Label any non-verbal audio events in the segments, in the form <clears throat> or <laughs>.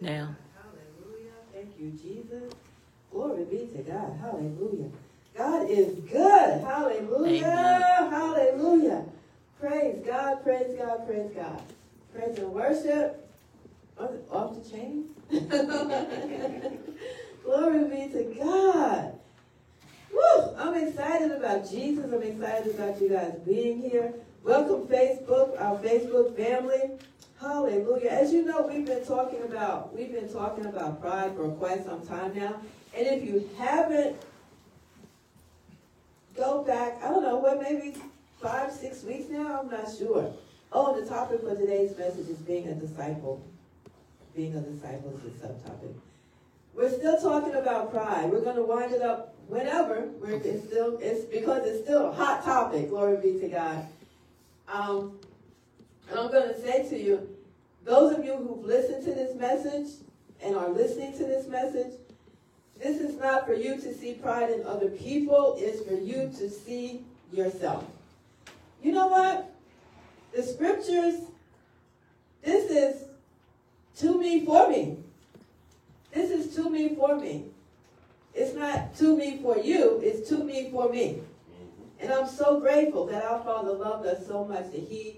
Now. Hallelujah. Thank you, Jesus. Glory be to God. Hallelujah. God is good. Hallelujah. Amen. Hallelujah. Praise God. Praise God. Praise God. Praise and worship. Off the chain. <laughs> Glory be to God. Woo! I'm excited about Jesus. I'm excited about you guys being here. Welcome, Facebook, our Facebook family. Hallelujah. As you know, we've been talking about we've been talking about pride for quite some time now. And if you haven't, go back, I don't know, what maybe five, six weeks now, I'm not sure. Oh, the topic for today's message is being a disciple. Being a disciple is the subtopic. We're still talking about pride. We're going to wind it up whenever. We're, it's still it's because it's still a hot topic. Glory be to God. Um, and I'm going to say to you, those of you who've listened to this message and are listening to this message, this is not for you to see pride in other people. It's for you to see yourself. You know what? The scriptures, this is to me for me. This is to me for me. It's not to me for you, it's to me for me. And I'm so grateful that our Father loved us so much that He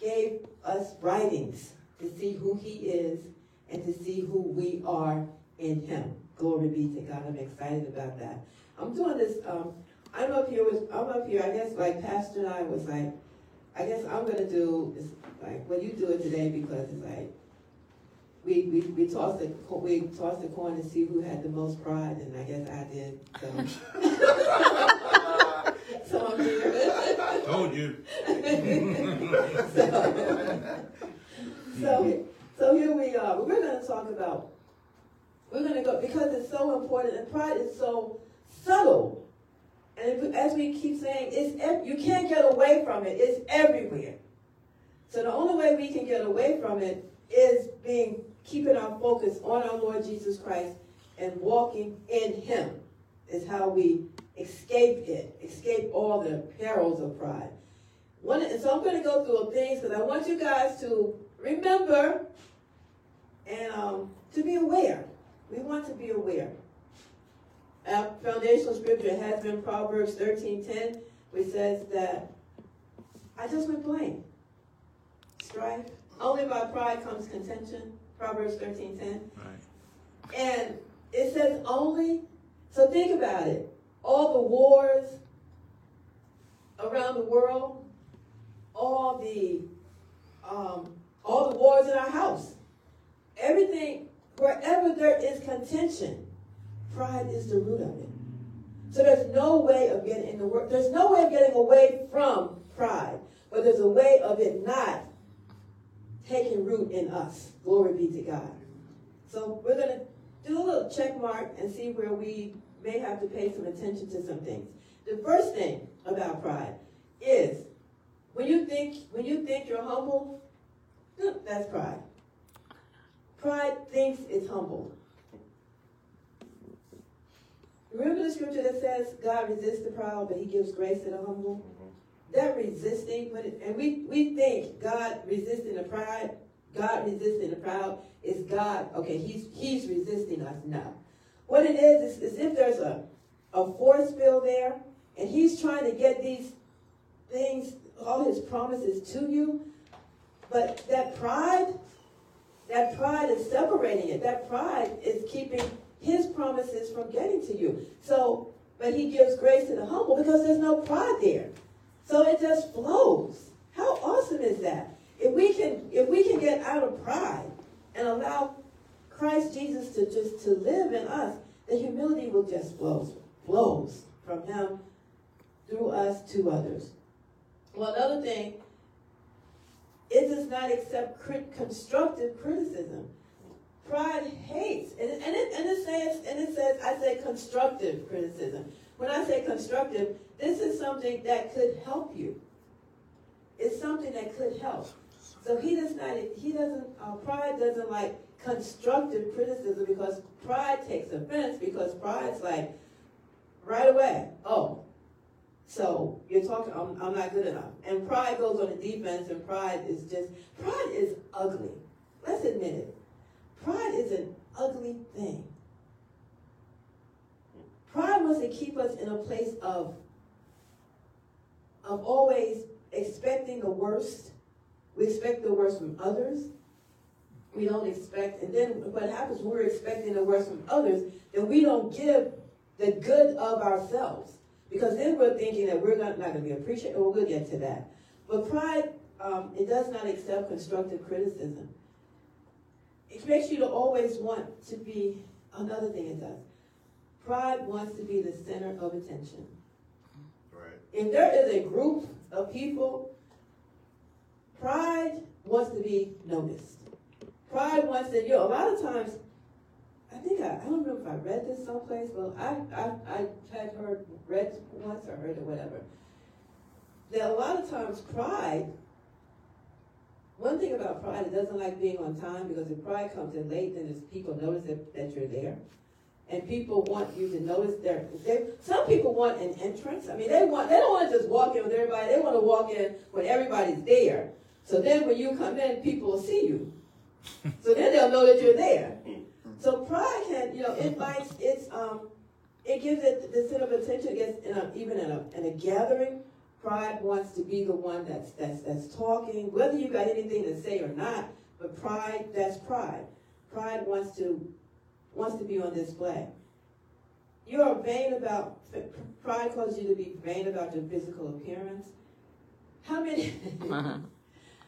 gave us writings to see who He is and to see who we are in Him. Glory be to God. I'm excited about that. I'm doing this. Um, I'm up here with. I'm up here. I guess like Pastor and I was like. I guess I'm gonna do is like well you do it today because it's like we we we tossed the we tossed the coin to see who had the most pride and I guess I did. So, <laughs> so I'm here. <laughs> Told you. so, <laughs> so, so here we are. We're going to talk about, we're going to go, because it's so important, and pride is so subtle. And as we keep saying, it's you can't get away from it. It's everywhere. So the only way we can get away from it is being keeping our focus on our Lord Jesus Christ and walking in Him. Is how we escape it, escape all the perils of pride. One, and so I'm going to go through a things because I want you guys to remember and um, to be aware. We want to be aware. Our foundational scripture has been Proverbs 13:10, which says that I just went blank. Strife. Only by pride comes contention. Proverbs 13:10. Right. And it says only, so think about it. All the wars around the world, all the um, all the wars in our house, everything, wherever there is contention, pride is the root of it. So there's no way of getting in the work. There's no way of getting away from pride, but there's a way of it not taking root in us. Glory be to God. So we're gonna do a little check mark and see where we may have to pay some attention to some things. The first thing about pride is when you think when you think you're humble, that's pride. Pride thinks it's humble. Remember the scripture that says God resists the proud, but he gives grace to the humble? Mm-hmm. That resisting, and we, we think God resisting the pride, God resisting the proud is God, okay, he's he's resisting us now. What it is, is, is if there's a, a force field there, and he's trying to get these things, all his promises to you, but that pride, that pride is separating it. That pride is keeping his promises from getting to you. So, but he gives grace to the humble because there's no pride there. So it just flows. How awesome is that? If we can if we can get out of pride and allow Christ Jesus to just to live in us, the humility will just flows flows from him through us to others. Well, another thing, it does not accept crit- constructive criticism. Pride hates, and it, and it, and it says, and it says, I say constructive criticism. When I say constructive, this is something that could help you. It's something that could help. So he does not, he doesn't, uh, pride doesn't like constructive criticism because pride takes offense because pride's like, right away, oh, so you're talking, I'm, I'm not good enough. And pride goes on the defense and pride is just, pride is ugly. Let's admit it. Pride is an ugly thing. Pride wants to keep us in a place of, of always expecting the worst. We expect the worst from others. We don't expect, and then what happens we're expecting the worst from others, then we don't give the good of ourselves. Because then we're thinking that we're not, not going to be appreciated. Well, we'll get to that. But pride, um, it does not accept constructive criticism. It makes you to always want to be, another thing it does. Pride wants to be the center of attention. Right. If there is a group of people, pride wants to be noticed. Pride to, you know, a lot of times, I think I, I don't know if I read this someplace, but I, I, I had heard, read once or heard it, whatever. That a lot of times pride, one thing about pride, it doesn't like being on time because if pride comes in late, then it's people notice that, that you're there. And people want you to notice their, some people want an entrance. I mean, they want, they don't want to just walk in with everybody. They want to walk in when everybody's there. So then when you come in, people will see you. So then they'll know that you're there. So pride can, you know, invites, it's, um, it gives it the sense of attention. Gets in a, even in a, in a gathering, pride wants to be the one that's, that's, that's talking, whether you got anything to say or not. But pride, that's pride. Pride wants to, wants to be on display. You are vain about, pride causes you to be vain about your physical appearance. How many, <laughs>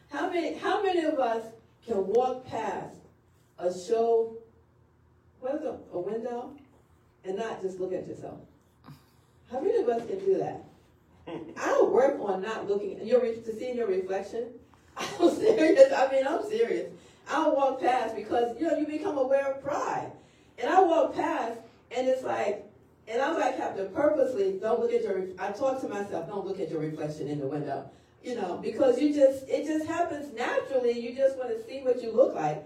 how many, how many of us can walk past a show, what is it, a window, and not just look at yourself. How many of us can do that? I work on not looking your to seeing your reflection. <laughs> I'm serious. I mean, I'm serious. I'll walk past because you know you become aware of pride, and I walk past, and it's like, and I was like have to purposely don't look at your. I talk to myself, don't look at your reflection in the window you know, because you just, it just happens naturally. You just want to see what you look like.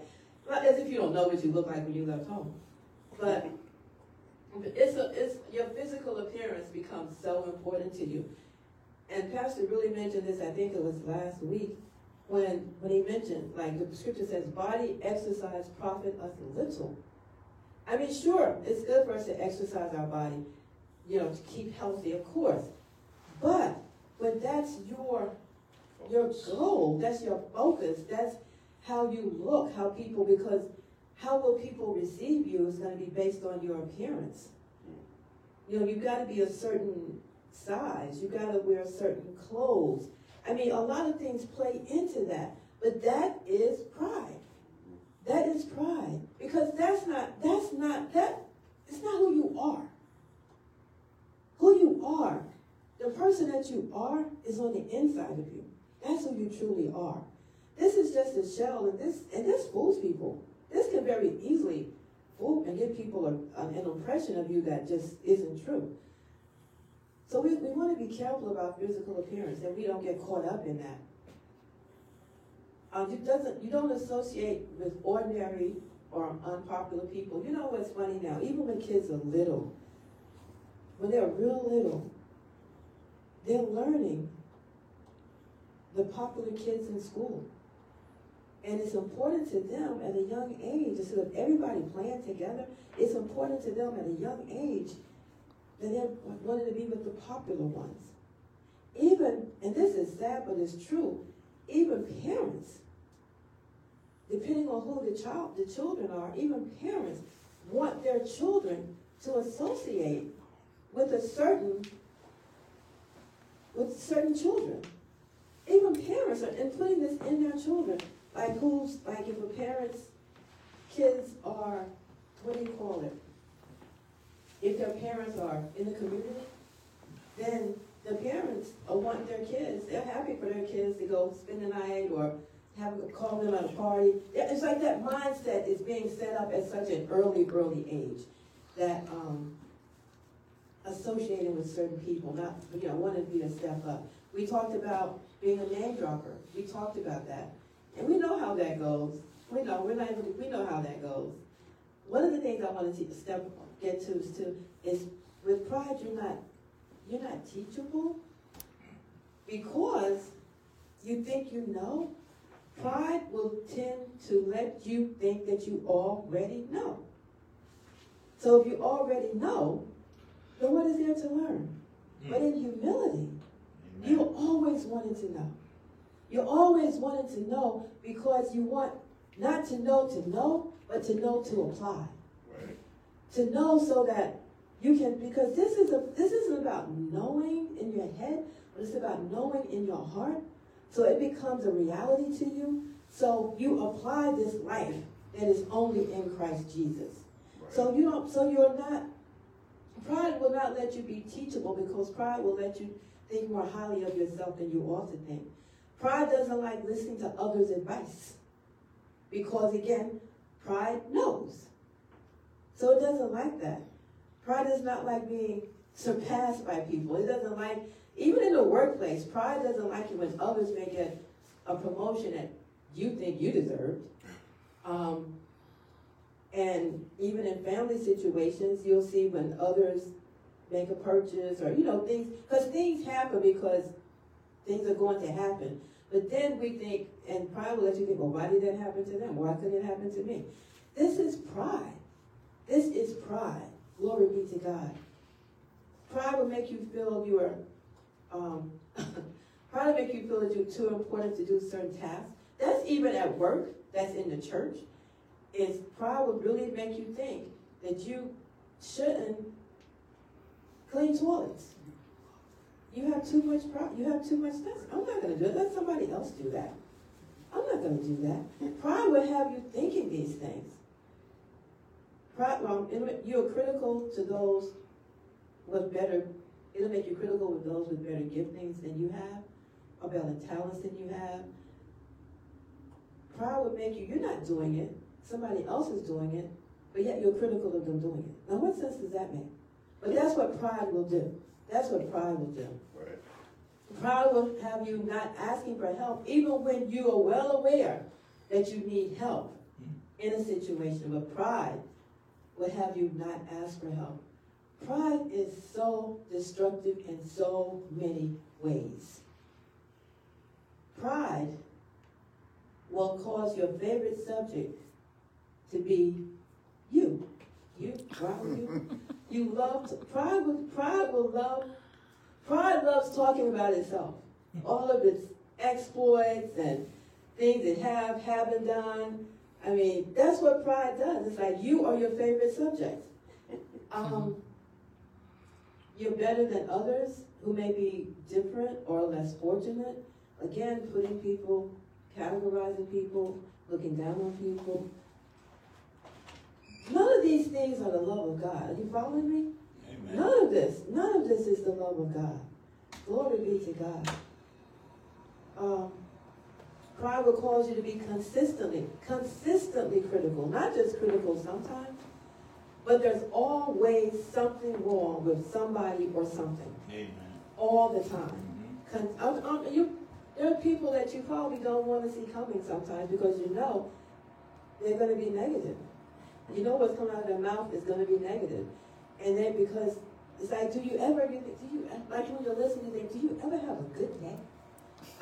Not as if you don't know what you look like when you left home. But it's, a, it's your physical appearance becomes so important to you. And Pastor really mentioned this, I think it was last week, when, when he mentioned, like the scripture says, body exercise profit us little. I mean, sure, it's good for us to exercise our body, you know, to keep healthy, of course. But when that's your your goal. That's your focus. That's how you look, how people, because how will people receive you is going to be based on your appearance. You know, you've got to be a certain size. You've got to wear certain clothes. I mean, a lot of things play into that. But that is pride. That is pride. Because that's not, that's not, that, it's not who you are. Who you are, the person that you are is on the inside of you. That's who you truly are. This is just a shell, and this and this fools people. This can very easily fool and give people a, an impression of you that just isn't true. So we, we want to be careful about physical appearance, and we don't get caught up in that. Um, you doesn't you don't associate with ordinary or unpopular people. You know what's funny now? Even when kids are little, when they're real little, they're learning the popular kids in school. And it's important to them at a young age, instead of everybody playing together, it's important to them at a young age that they wanted to be with the popular ones. Even, and this is sad, but it's true, even parents, depending on who the child, the children are, even parents want their children to associate with a certain, with certain children even parents are and putting this in their children. Like who's like if a parent's kids are what do you call it? If their parents are in the community, then the parents want their kids, they're happy for their kids to go spend the night or have call them at a party. It's like that mindset is being set up at such an early, early age that um, associating with certain people, not you know, wanting to be a step up. We talked about being a name dropper. We talked about that. And we know how that goes. We know, we're not even, we know how that goes. One of the things I want to step, get to is, to, is with pride, you're not, you're not teachable because you think you know. Pride will tend to let you think that you already know. So if you already know, then what is there to learn? Mm. But in humility. You always wanted to know. You always wanted to know because you want not to know to know, but to know to apply. Right. To know so that you can because this is a this isn't about knowing in your head, but it's about knowing in your heart. So it becomes a reality to you. So you apply this life that is only in Christ Jesus. Right. So you don't so you're not pride will not let you be teachable because pride will let you think more highly of yourself than you ought to think. Pride doesn't like listening to others' advice because, again, pride knows. So it doesn't like that. Pride is not like being surpassed by people. It doesn't like, even in the workplace, pride doesn't like it when others may get a promotion that you think you deserved. Um, and even in family situations, you'll see when others make a purchase or, you know, things, because things happen because things are going to happen. But then we think, and pride will let you think, well, why did that happen to them? Why couldn't it happen to me? This is pride. This is pride. Glory be to God. Pride will make you feel you are, um, <laughs> pride will make you feel that you're too important to do certain tasks. That's even at work. That's in the church. Is pride will really make you think that you shouldn't clean toilets. You have too much pride. You have too much this. I'm not going to do it. Let somebody else do that. I'm not going to do that. Pride will have you thinking these things. Pride, well, you're critical to those with better, it'll make you critical with those with better giftings than you have, or better talents than you have. Pride would make you, you're not doing it, somebody else is doing it, but yet you're critical of them doing it. Now, what sense does that make? But that's what pride will do. That's what pride will do. Right. Pride will have you not asking for help, even when you are well aware that you need help mm-hmm. in a situation. But pride will have you not ask for help. Pride is so destructive in so many ways. Pride will cause your favorite subject to be you. You, pride you. <laughs> You love to, pride. Will, pride will love. Pride loves talking about itself, all of its exploits and things it have haven't done. I mean, that's what pride does. It's like you are your favorite subject. <laughs> Um, you're better than others who may be different or less fortunate. Again, putting people, categorizing people, looking down on people. None of these things are the love of God. Are you following me? Amen. None of this, none of this is the love of God. Glory be to God. Um, pride will cause you to be consistently, consistently critical. Not just critical sometimes, but there's always something wrong with somebody or something. Amen. All the time. Mm-hmm. Um, um, you, there are people that you probably don't want to see coming sometimes because you know they're going to be negative. You know what's coming out of their mouth is going to be negative. And then because it's like, do you ever, do you, like when you're listening, think, do you ever have a good day?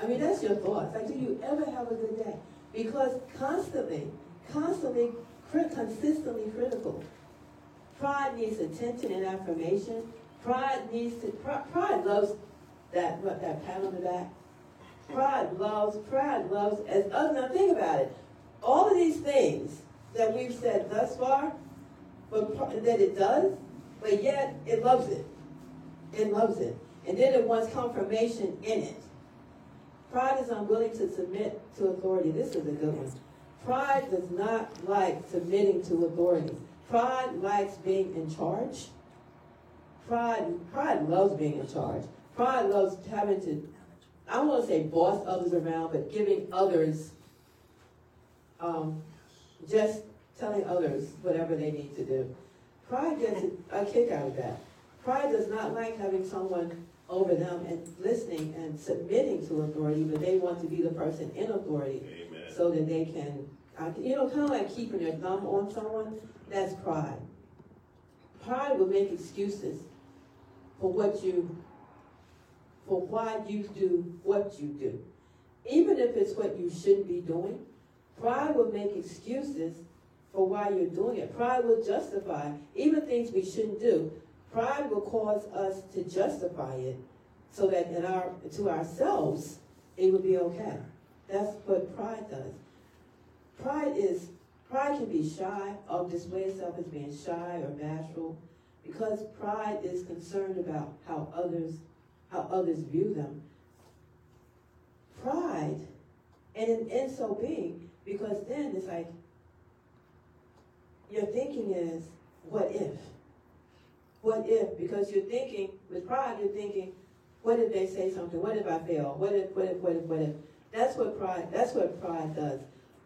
I mean, that's your thoughts. Like, do you ever have a good day? Because constantly, constantly, consistently critical. Pride needs attention and affirmation. Pride needs to, pride loves that, what, that pat on the back. Pride loves, pride loves, as, oh, now think about it. All of these things that we've said thus far, but that it does, but yet it loves it. It loves it. And then it wants confirmation in it. Pride is unwilling to submit to authority. This is a good one. Pride does not like submitting to authority. Pride likes being in charge. Pride, pride loves being in charge. Pride loves having to, I don't want to say boss others around, but giving others um, just telling others whatever they need to do. Pride gets a kick out of that. Pride does not like having someone over them and listening and submitting to authority, but they want to be the person in authority Amen. so that they can, you know, kind of like keeping their thumb on someone. That's pride. Pride will make excuses for what you, for why you do what you do. even if it's what you shouldn't be doing. Pride will make excuses for why you're doing it. Pride will justify even things we shouldn't do. Pride will cause us to justify it so that in our to ourselves it would be okay. That's what pride does. Pride is pride can be shy or display itself as being shy or bashful because pride is concerned about how others how others view them. Pride, and in, in so being, because then it's like your thinking is, what if? What if? Because you're thinking with pride, you're thinking, what if they say something? What if I fail? What if? What if? What if? What if? That's what pride. That's what pride does.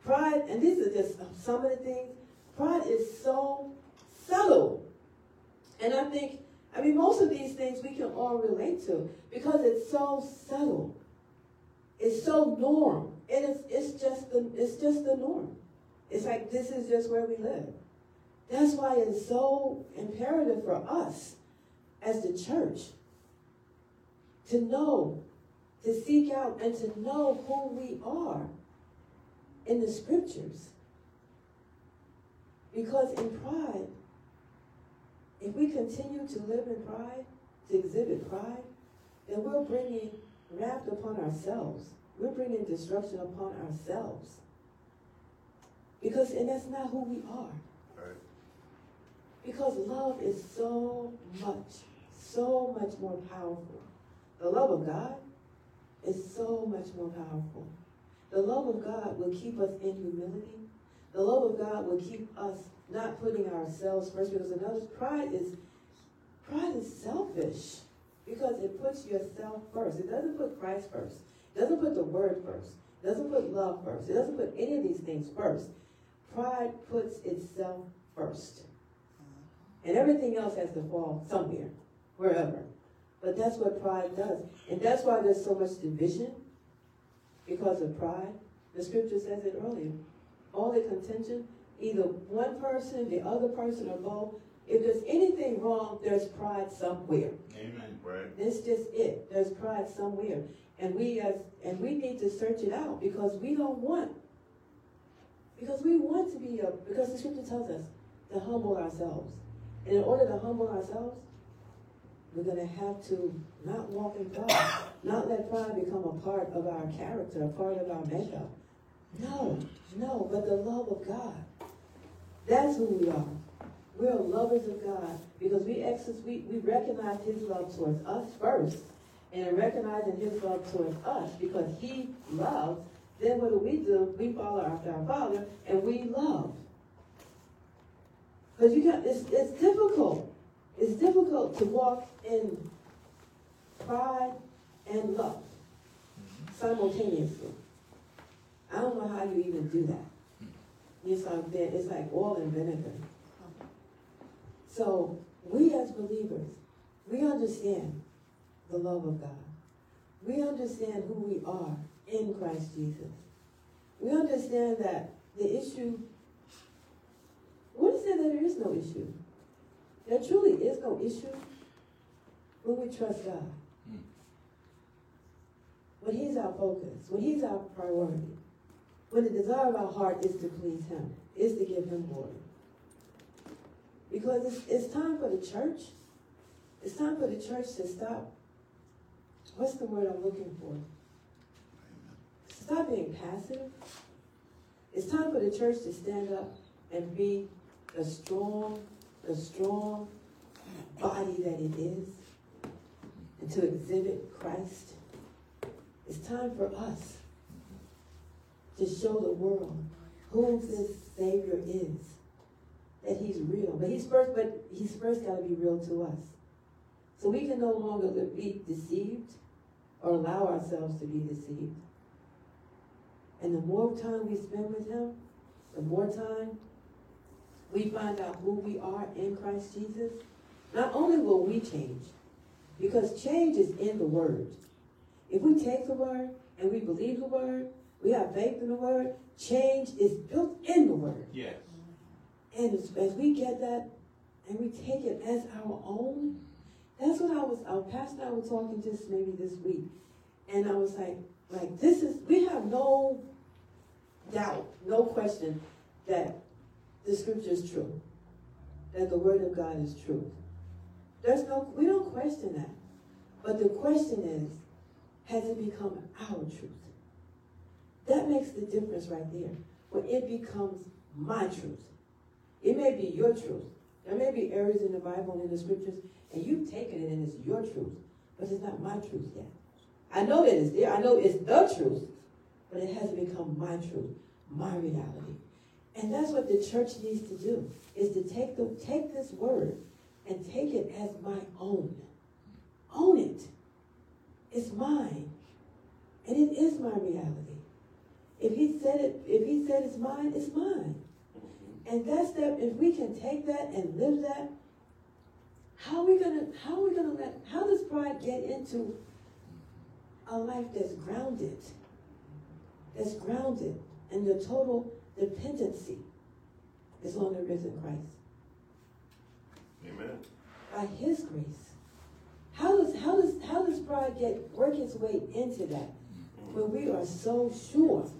Pride, and these are just some of the things. Pride is so subtle, and I think, I mean, most of these things we can all relate to because it's so subtle. It's so norm, and it's it's just the it's just the norm. It's like this is just where we live. That's why it's so imperative for us as the church to know, to seek out, and to know who we are in the scriptures. Because in pride, if we continue to live in pride, to exhibit pride, then we're bringing wrath upon ourselves. We're bringing destruction upon ourselves. Because, and that's not who we are. Right. Because love is so much, so much more powerful. The love of God is so much more powerful. The love of God will keep us in humility. The love of God will keep us not putting ourselves first because another pride is pride is selfish because it puts yourself first. It doesn't put Christ first. It doesn't put the word first. It doesn't put love first. It doesn't put any of these things first. Pride puts itself first. And everything else has to fall somewhere, wherever. But that's what pride does. And that's why there's so much division because of pride. The scripture says it earlier. All the contention, either one person, the other person, or both. If there's anything wrong, there's pride somewhere. Amen. Right. That's just it. There's pride somewhere. And we as and we need to search it out because we don't want because we want to be a because the scripture tells us to humble ourselves. And in order to humble ourselves, we're going to have to not walk in pride, not let pride become a part of our character, a part of our makeup. No, no, but the love of God. That's who we are. We're lovers of God because we exercise, we, we recognize his love towards us first. And recognizing his love towards us because he loves, then what do we do? We follow after our Father and we love. Because you got it's, it's difficult. It's difficult to walk in pride and love mm-hmm. simultaneously. I don't know how you even do that. It's like it's like oil and vinegar. So we as believers, we understand the love of God. We understand who we are in Christ Jesus. We understand that the issue, what is it say that there is no issue? There truly is no issue when we trust God. Hmm. When He's our focus, when He's our priority, when the desire of our heart is to please Him, is to give Him glory. Because it's, it's time for the church. It's time for the church to stop. What's the word I'm looking for? Stop being passive. It's time for the church to stand up and be a strong the strong body that it is and to exhibit Christ. It's time for us to show the world who this Savior is. That he's real. But he's first, but he's first got to be real to us. So we can no longer be deceived or allow ourselves to be deceived. And the more time we spend with him, the more time we find out who we are in Christ Jesus, not only will we change, because change is in the Word. If we take the Word and we believe the Word, we have faith in the Word, change is built in the Word. Yes. And as, as we get that and we take it as our own, that's what I was, our pastor and I were talking just maybe this week. And I was like, Like this is, we have no doubt, no question that the scripture is true. That the word of God is true. There's no, we don't question that. But the question is, has it become our truth? That makes the difference right there. When it becomes my truth. It may be your truth. There may be areas in the Bible and in the scriptures, and you've taken it and it's your truth, but it's not my truth yet. I know that it's there. I know it's the truth, but it hasn't become my truth, my reality. And that's what the church needs to do, is to take the take this word and take it as my own. Own it. It's mine. And it is my reality. If he said it, if he said it's mine, it's mine. And that step, if we can take that and live that, how are we gonna how are we gonna let how does pride get into a life that's grounded? That's grounded in the total dependency is on the risen Christ. Amen. By his grace. How does how does how does pride get work its way into that? When we are so sure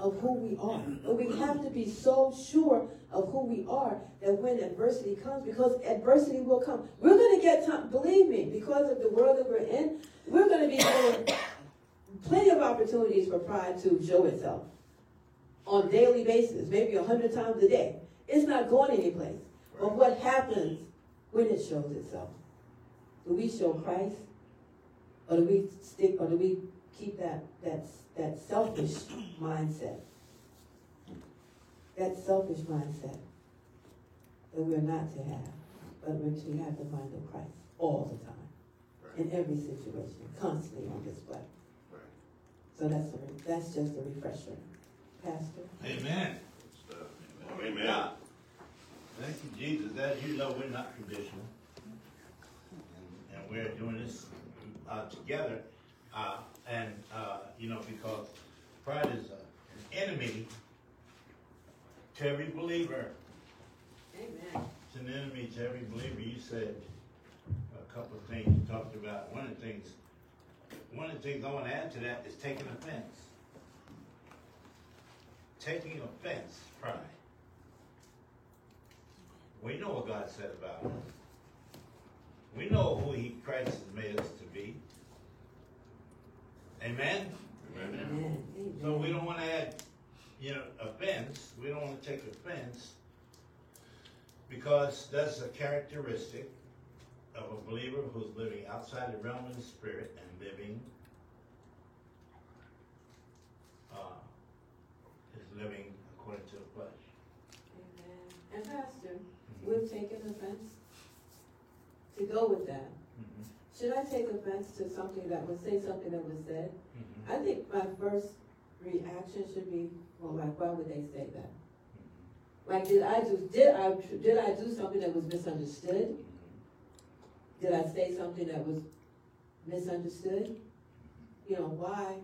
of who we are. But we have to be so sure of who we are that when adversity comes, because adversity will come. We're going to get time, believe me, because of the world that we're in, we're going to be given plenty of opportunities for pride to show itself on daily basis, maybe a hundred times a day. It's not going anyplace. But what happens when it shows itself? Do we show Christ? Or do we stick, or do we keep that, that, that selfish mindset? That selfish mindset that we're not to have, but which we're to have the mind of Christ all the time, in every situation, constantly on display. So that's a, that's just a refresher. Pastor? Amen. Amen. Now, Thank you, Jesus. As you know, we're not traditional. And, and we're doing this uh, together. Uh, and, uh, you know, because pride is an enemy to every believer. Amen. It's an enemy to every believer. You said a couple of things you talked about. One of the things, one of the things I want to add to that is taking offense. Taking offense, pride. We know what God said about us. We know who He Christ has made us to be. Amen. Amen. Amen. So we don't want to add, you know, offense. We don't want to take offense because that's a characteristic of a believer who's living outside the realm of the spirit and living, uh, is living according to the flesh. Amen. And Pastor, we've taken offense to go with that. Mhm. Should I take offense to something that was, say something that was said? Mhm. I think my first reaction should be, well, like, why would they say that? Like, did I do, did I, did I do something that was misunderstood? Mhm. Did I say something that was misunderstood? You know, why,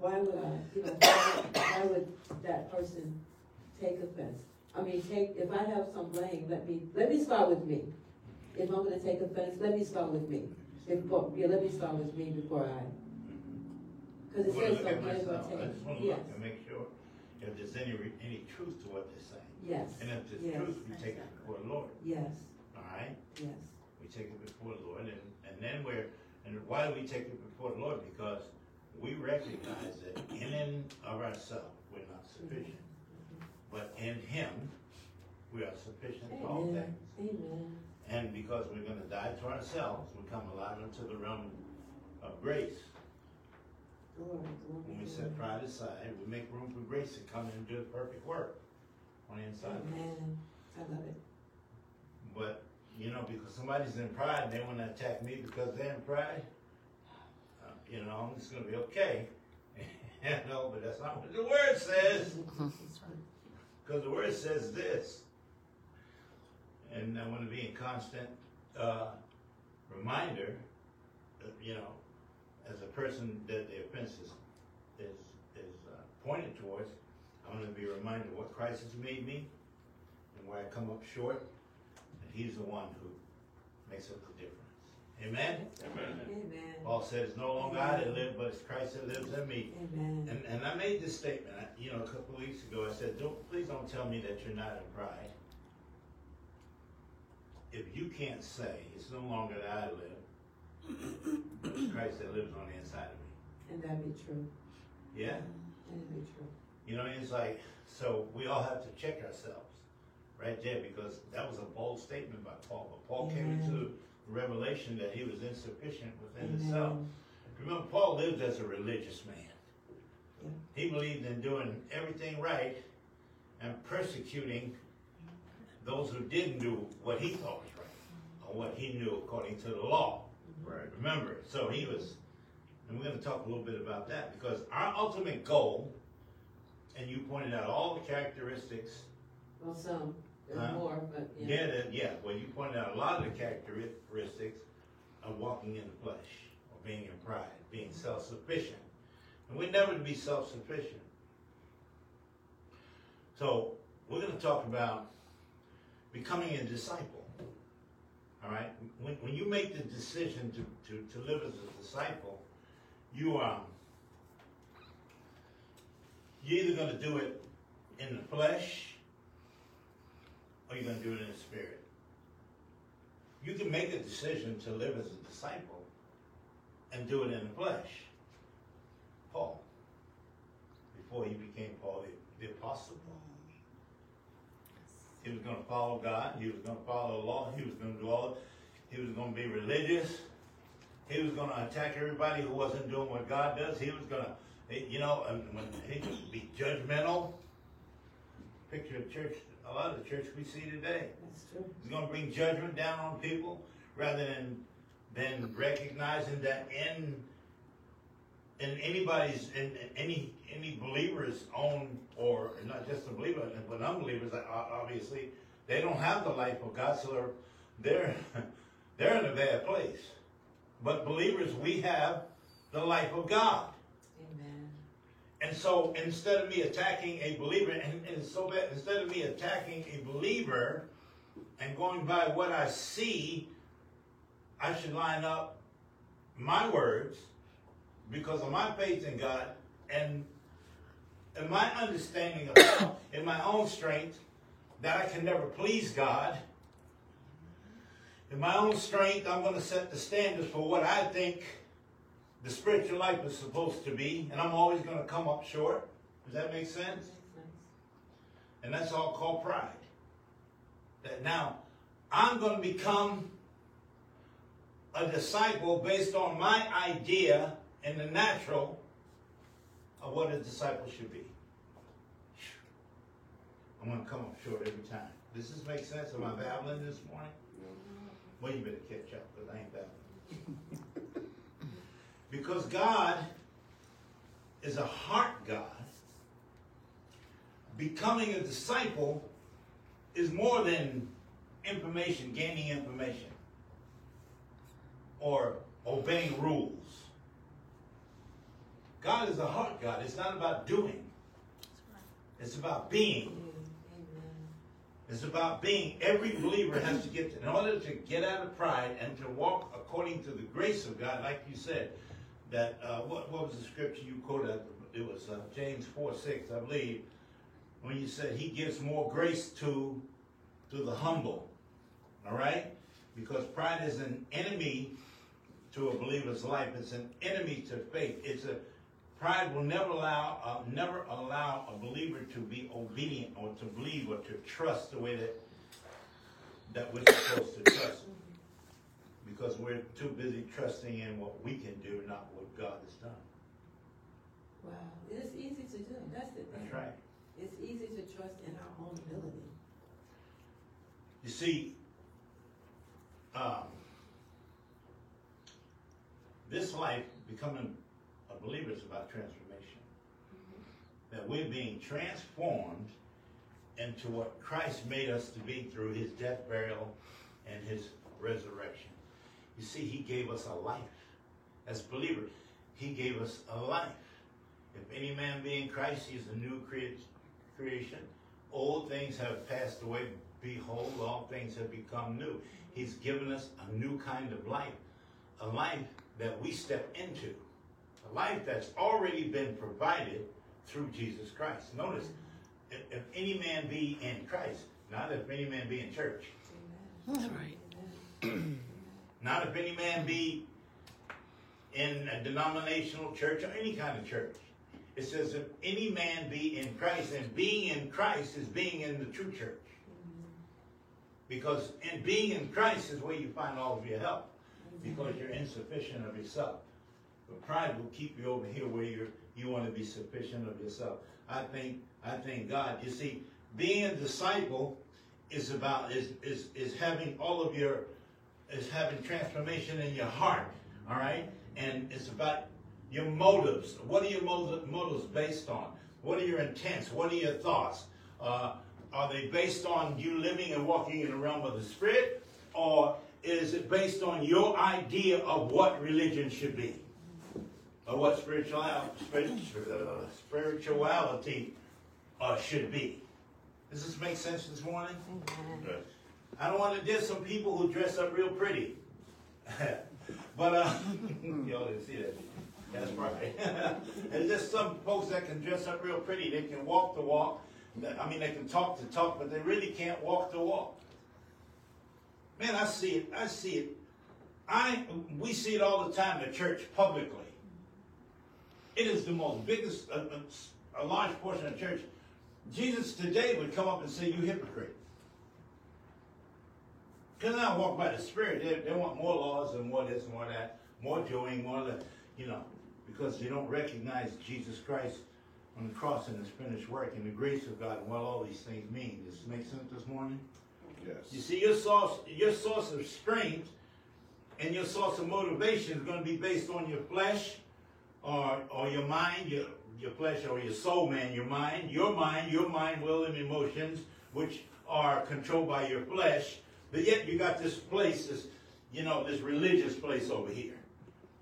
why would I, you know, why would that person take offense? I mean, take, if I have some blame, let me, let me start with me. If I'm gonna take offense, let me start with me. Before, yeah, let me start with me before I, Mhm. cause it says look at some blame or myself. I just wanna. Yes, look and make sure if there's any, any truth to what they're saying. yes, And if there's Yes. truth, we take it before the Lord, yes, all right? yes. We take it before the Lord, and, and then we're, and why do we take it before the Lord? Because we recognize that in and of ourselves, we're not sufficient. But in Him, we are sufficient in all things. amen. And because we're gonna die to ourselves, we come alive into the realm of grace. Glory, glory. When we set pride aside, we make room for grace to come in and do the perfect work on the inside. Amen. I love it. But, you know, because somebody's in pride, and they wanna attack me because they're in pride, uh, you know, I'm just gonna be okay. <laughs> You know, but that's not what the word says, <laughs> cause the word says this. And I wanna be in constant, uh, reminder, that, you know, as a person that the offense is, is, is uh, pointed towards, I wanna be reminded what Christ has made me and where I come up short, and He's the one who makes up the difference. Amen? Amen. Amen. Paul said, it's no longer I that live, but it's Christ that lives in me. Amen. And, and I made this statement, you know, a couple of weeks ago. I said, don't, please don't tell me that you're not in pride. If you can't say, it's no longer that I live, but it's Christ that lives on the inside of me. And that be true. Yeah? It be true. You know, it's like, so we all have to check ourselves right there because that was a bold statement by Paul. But Paul came into the revelation that he was insufficient within himself. Remember, Paul lived as a religious man. Yeah. He believed in doing everything right and persecuting those who didn't do what he thought was right or what he knew according to the law. Right. Remember, so he was, and we're going to talk a little bit about that because our ultimate goal, and you pointed out all the characteristics. Well, some, there's Huh? more, but yeah. Yeah, that, yeah. Well, you pointed out a lot of the characteristics of walking in the flesh, or being in pride, being self-sufficient, and we're never to be self-sufficient. So we're going to talk about becoming a disciple. All right. When, when you make the decision to, to, to live as a disciple, you are you're either going to do it in the flesh or you're going to do it in the spirit. You can make a decision to live as a disciple and do it in the flesh. Paul, before he became Paul, the, the apostle Paul. He was going to follow God. He was going to follow the law. He was going to do all. He was going to be religious. He was going to attack everybody who wasn't doing what God does. He was going to, eh, you know, when he would be judgmental. Picture of church. A lot of the church we see today. That's true. He's going to bring judgment down on people rather than than recognizing that in in anybody's in, in any any believer's own or not just a believer but unbelievers obviously they don't have the life of God so they're they're, <laughs> they're in a bad place but believers we have the life of God Amen. and so instead of me attacking a believer, and, and it's so bad, instead of me attacking a believer and going by what I see, I should line up my words because of my faith in God and, and my understanding of in my own strength that I can never please God. In my own strength, I'm going to set the standards for what I think the spiritual life is supposed to be, and I'm always going to come up short. Does that make sense? And that's all called pride. That now I'm going to become a disciple based on my idea in the natural of what a disciple should be. I'm going to come up short every time. Does this make sense? Am I babbling this morning? Well, you better catch up because I ain't babbling. <laughs> because God is a heart God. Becoming a disciple is more than information, gaining information, or obeying rules. God is a heart God. It's not about doing. It's about being. It's about being. Every believer has to get, to, in order to get out of pride and to walk according to the grace of God, like you said, that, uh, what, what was the scripture you quoted? It was uh, James 4 6, I believe, when you said he gives more grace to, to the humble. All right? Because pride is an enemy to a believer's life. It's an enemy to faith. It's a pride will never allow uh, never allow a believer to be obedient or to believe or to trust the way that that we're supposed to trust. Because we're too busy trusting in what we can do, not what God has done. Wow. It's easy to do. That's the thing. That's right. It's easy to trust in our own ability. You see, um, this life, becoming a believer, is about transformation. Mm-hmm. That we're being transformed into what Christ made us to be through his death, burial, and his resurrection. You see, he gave us a life. As believers, he gave us a life. If any man be in Christ, he is a new crea- creation. Old things have passed away. Behold, all things have become new. He's given us a new kind of life, a life that we step into, a life that's already been provided through Jesus Christ. Notice, if, if any man be in Christ, not if any man be in church, That's right. <clears throat> not if any man be in a denominational church or any kind of church. It says, if any man be in Christ, and being in Christ is being in the true church. Because in being in Christ is where you find all of your help. Because you're insufficient of yourself. But pride will keep you over here where you're you want to be sufficient of yourself. I think I thank God. You see, being a disciple is about is is is having all of your is having transformation in your heart. All right? And it's about your motives. What are your motives, motives based on? What are your intents? What are your thoughts? Uh, are they based on you living and walking in the realm of the Spirit? Or is it based on your idea of what religion should be? Or what spirituality, spirituality uh, should be? Does this make sense this morning? I don't want to diss some people who dress up real pretty. <laughs> but, uh, <laughs> y'all didn't see that. That's right. <laughs> There's just some folks that can dress up real pretty. They can walk the walk. I mean, they can talk the talk, but they really can't walk the walk. Man, I see it. I see it. I we see it all the time in the church publicly. It is the most biggest, uh, uh, a, a, a large portion of church. Jesus today would come up and say, "You hypocrite." Because now walk by the Spirit. They, they want more laws and more this and more that, more doing, more that, you know, because they don't recognize Jesus Christ on the cross and his finished work and the grace of God and what all these things mean. Does this make sense this morning? Yes. You see, your source, your source of strength and your source of motivation is going to be based on your flesh or, or your mind, your, your flesh or your soul, man, your mind, your mind, your mind, will, and emotions, which are controlled by your flesh. But yet you got this place, this, you know, this religious place over here.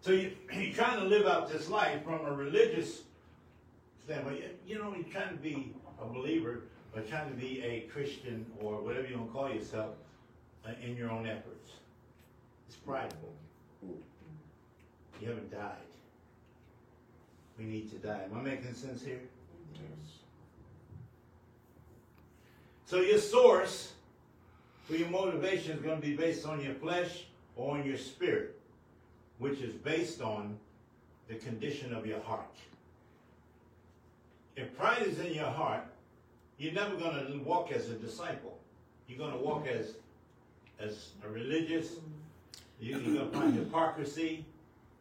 So you, <clears throat> you're trying to live out this life from a religious standpoint. You know, you're trying to be a believer, or trying to be a Christian, or whatever you want to call yourself, uh, in your own efforts. It's prideful. You haven't died. We need to die. Am I making sense here? Yes. So your source for your motivation is going to be based on your flesh or on your spirit, which is based on the condition of your heart. If pride is in your heart, you're never going to walk as a disciple. You're going to walk as as a religious. You, you're going to find hypocrisy.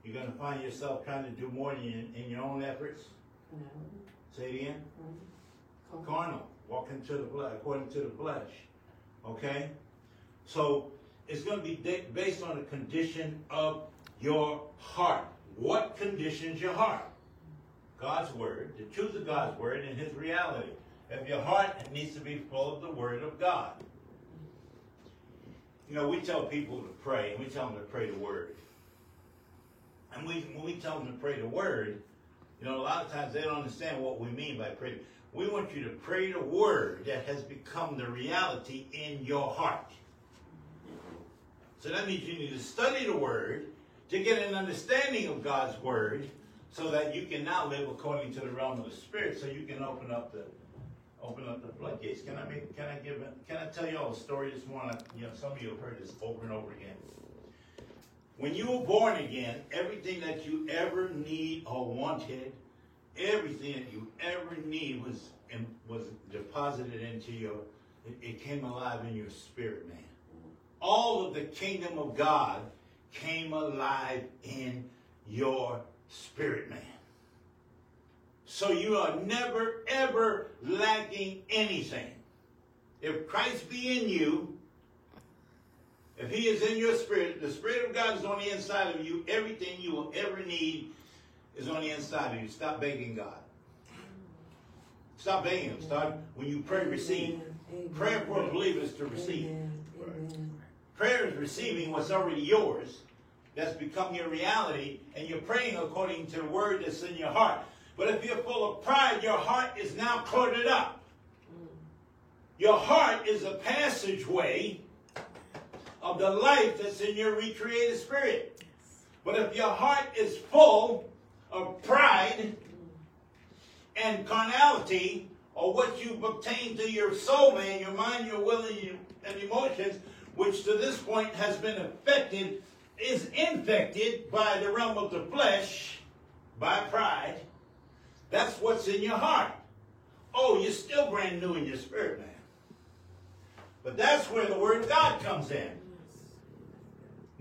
You're going to find yourself trying to do more in your, in your own efforts. Say it again. Mm-hmm. Carnal, walking to the flesh, according to the flesh. Okay? So it's going to be da- based on the condition of your heart. What conditions your heart? God's word, the truth of God's word, and His reality. If your heart needs to be full of the word of God. You know, we tell people to pray, and we tell them to pray the word. And we, when we tell them to pray the word, you know, a lot of times they don't understand what we mean by praying. We want you to pray the word that has become the reality in your heart. So that means you need to study the word to get an understanding of God's word so that you can now live according to the realm of the spirit so you can open up the open up the floodgates. Can I make can I give it can I tell you all a story this morning? You know, some of you have heard this over and over again. When you were born again, everything that you ever need or wanted, everything that you ever need was was deposited into your it came alive in your spirit, man. All of the kingdom of God came alive in your spirit, man. So you are never ever lacking anything. If Christ be in you, if he is in your spirit, the spirit of God is on the inside of you, everything you will ever need is on the inside of you. Stop begging God. Stop begging him. Start when you pray, receive. Prayer for a believer is to receive. Prayer is receiving what's already yours. That's become your reality, and you're praying according to the word that's in your heart. But if you're full of pride, your heart is now corded up. Your heart is a passageway of the life that's in your recreated spirit. But if your heart is full of pride and carnality, or what you've obtained to your soul, man, your mind, your will, and, emotions, which to this point has been affected, is infected by the realm of the flesh, by pride. That's what's in your heart. Oh, you're still brand new in your spirit, man. But that's where the Word of God comes in.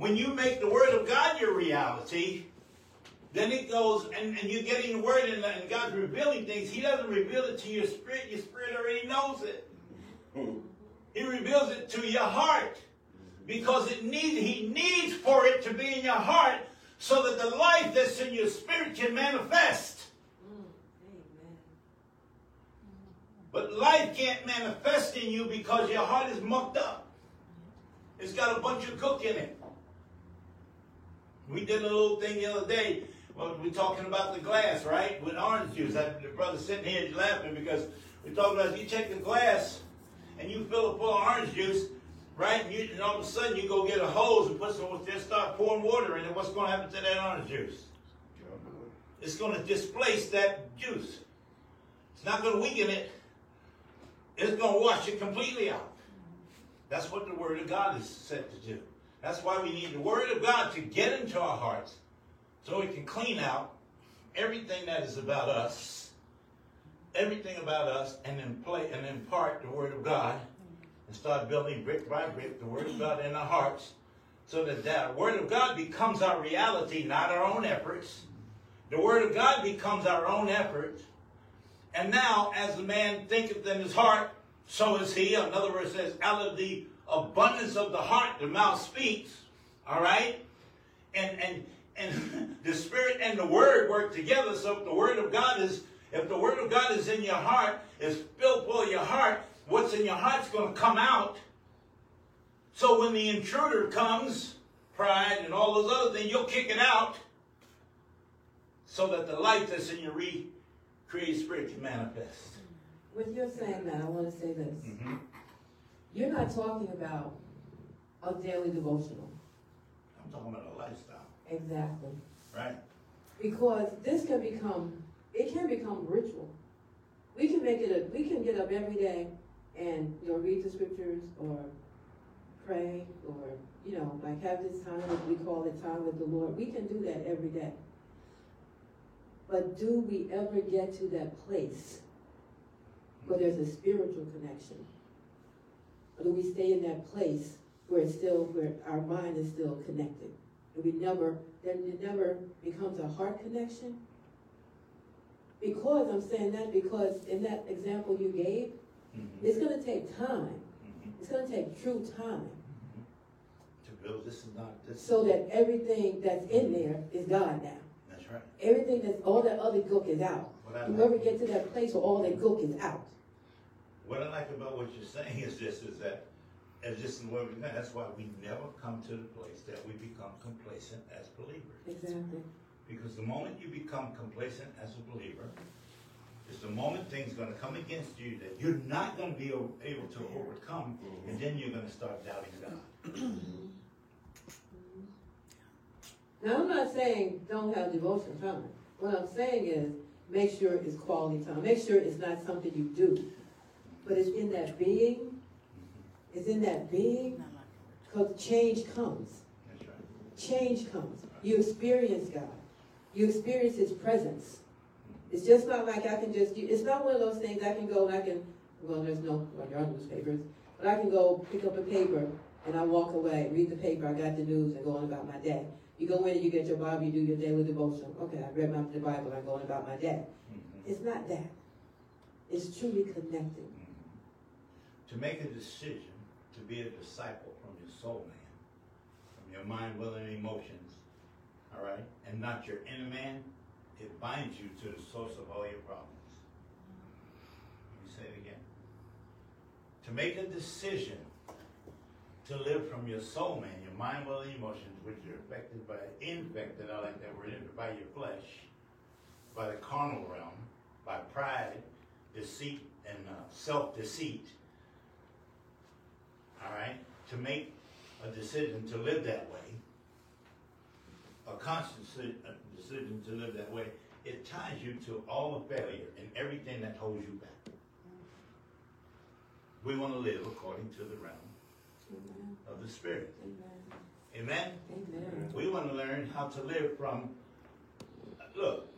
When you make the Word of God your reality, then it goes, and, and you're getting the Word and, and God's revealing things. He doesn't reveal it to your spirit. Your spirit already knows it. He reveals it to your heart because it needs, He needs for it to be in your heart so that the life that's in your spirit can manifest. But life can't manifest in you because your heart is mucked up. It's got a bunch of cook in it. We did a little thing the other day. Well, we're talking about the glass, right? With orange juice. The brother sitting here laughing because we're talking about you take the glass and you fill it full of orange juice, right? And, you, and all of a sudden you go get a hose and put some, just start pouring water in it. What's going to happen to that orange juice? It's going to displace that juice. It's not going to weaken it. It's going to wash it completely out. That's what the Word of God is set to do. That's why we need the Word of God to get into our hearts so it can clean out everything that is about us, everything about us, and then play and impart the Word of God and start building brick by brick the Word of God in our hearts so that that Word of God becomes our reality, not our own efforts. The Word of God becomes our own effort. And now, as the man thinketh in his heart, so is he. Another verse says, out of the abundance of the heart, the mouth speaks. All right? And and and <laughs> the spirit and the word work together. So if the word of God is, if the word of God is in your heart, is filled full of your heart, what's in your heart's going to come out. So when the intruder comes, pride and all those other things, you'll kick it out so that the life that's in your recreated spirit can manifest. When you're saying that, I want to say this. Mm-hmm. You're not talking about a daily devotional. I'm talking about a lifestyle, Exactly. right? Because this can become, it can become ritual. We can make it a, we can get up every day and, you know, read the scriptures or pray or, you know, like have this time, that we call it time with the Lord. We can do that every day. But do we ever get to that place where there's a spiritual connection? Or do we stay in that place where it's still, where our mind is still connected? And we never, then it never becomes a heart connection? Because, I'm saying that because in that example you gave, Mm-hmm. it's gonna take time. Mm-hmm. It's gonna take true time. To build this is not this. So that everything that's in there is God now. That's right. Everything that's, all that other gook is out. You ever like, get to that place where all that gook is out? What like about what you're saying is this: is that as this is where we that's why we never come to the place that we become complacent as believers. Exactly. Because the moment you become complacent as a believer, is the moment things going to come against you that you're not going to be able to overcome, and then you're going to start doubting God. Now, I'm not saying don't have devotion time. What I'm saying is make sure it's quality time. Make sure it's not something you do, but it's in that being. It's in that being because change comes. Change comes. You experience God. You experience His presence. It's just not like I can just. It's not one of those things I can go and I can. Well, there's no. Well, there are newspapers, but I can go pick up a paper and I walk away, read the paper. I got the news and go on about my day. You go in and you get your Bible, you do your daily devotion. Okay, I read my the Bible. I'm going about my day. Mhm. It's not that. It's truly connected. To make a decision to be a disciple from your soul man, from your mind, will, and emotions, all right, and not your inner man, it binds you to the source of all your problems. Let me say it again. To make a decision to live from your soul man, your mind, will, and emotions, which are affected by, infected, I like that word, by your flesh, by the carnal realm, by pride, deceit, and uh, self-deceit, all right, to make a decision to live that way, a conscious a decision to live that way, it ties you to all the failure and everything that holds you back. We want to live according to the realm Amen. of the Spirit. Amen. Amen? Amen. We want to learn how to live from, look,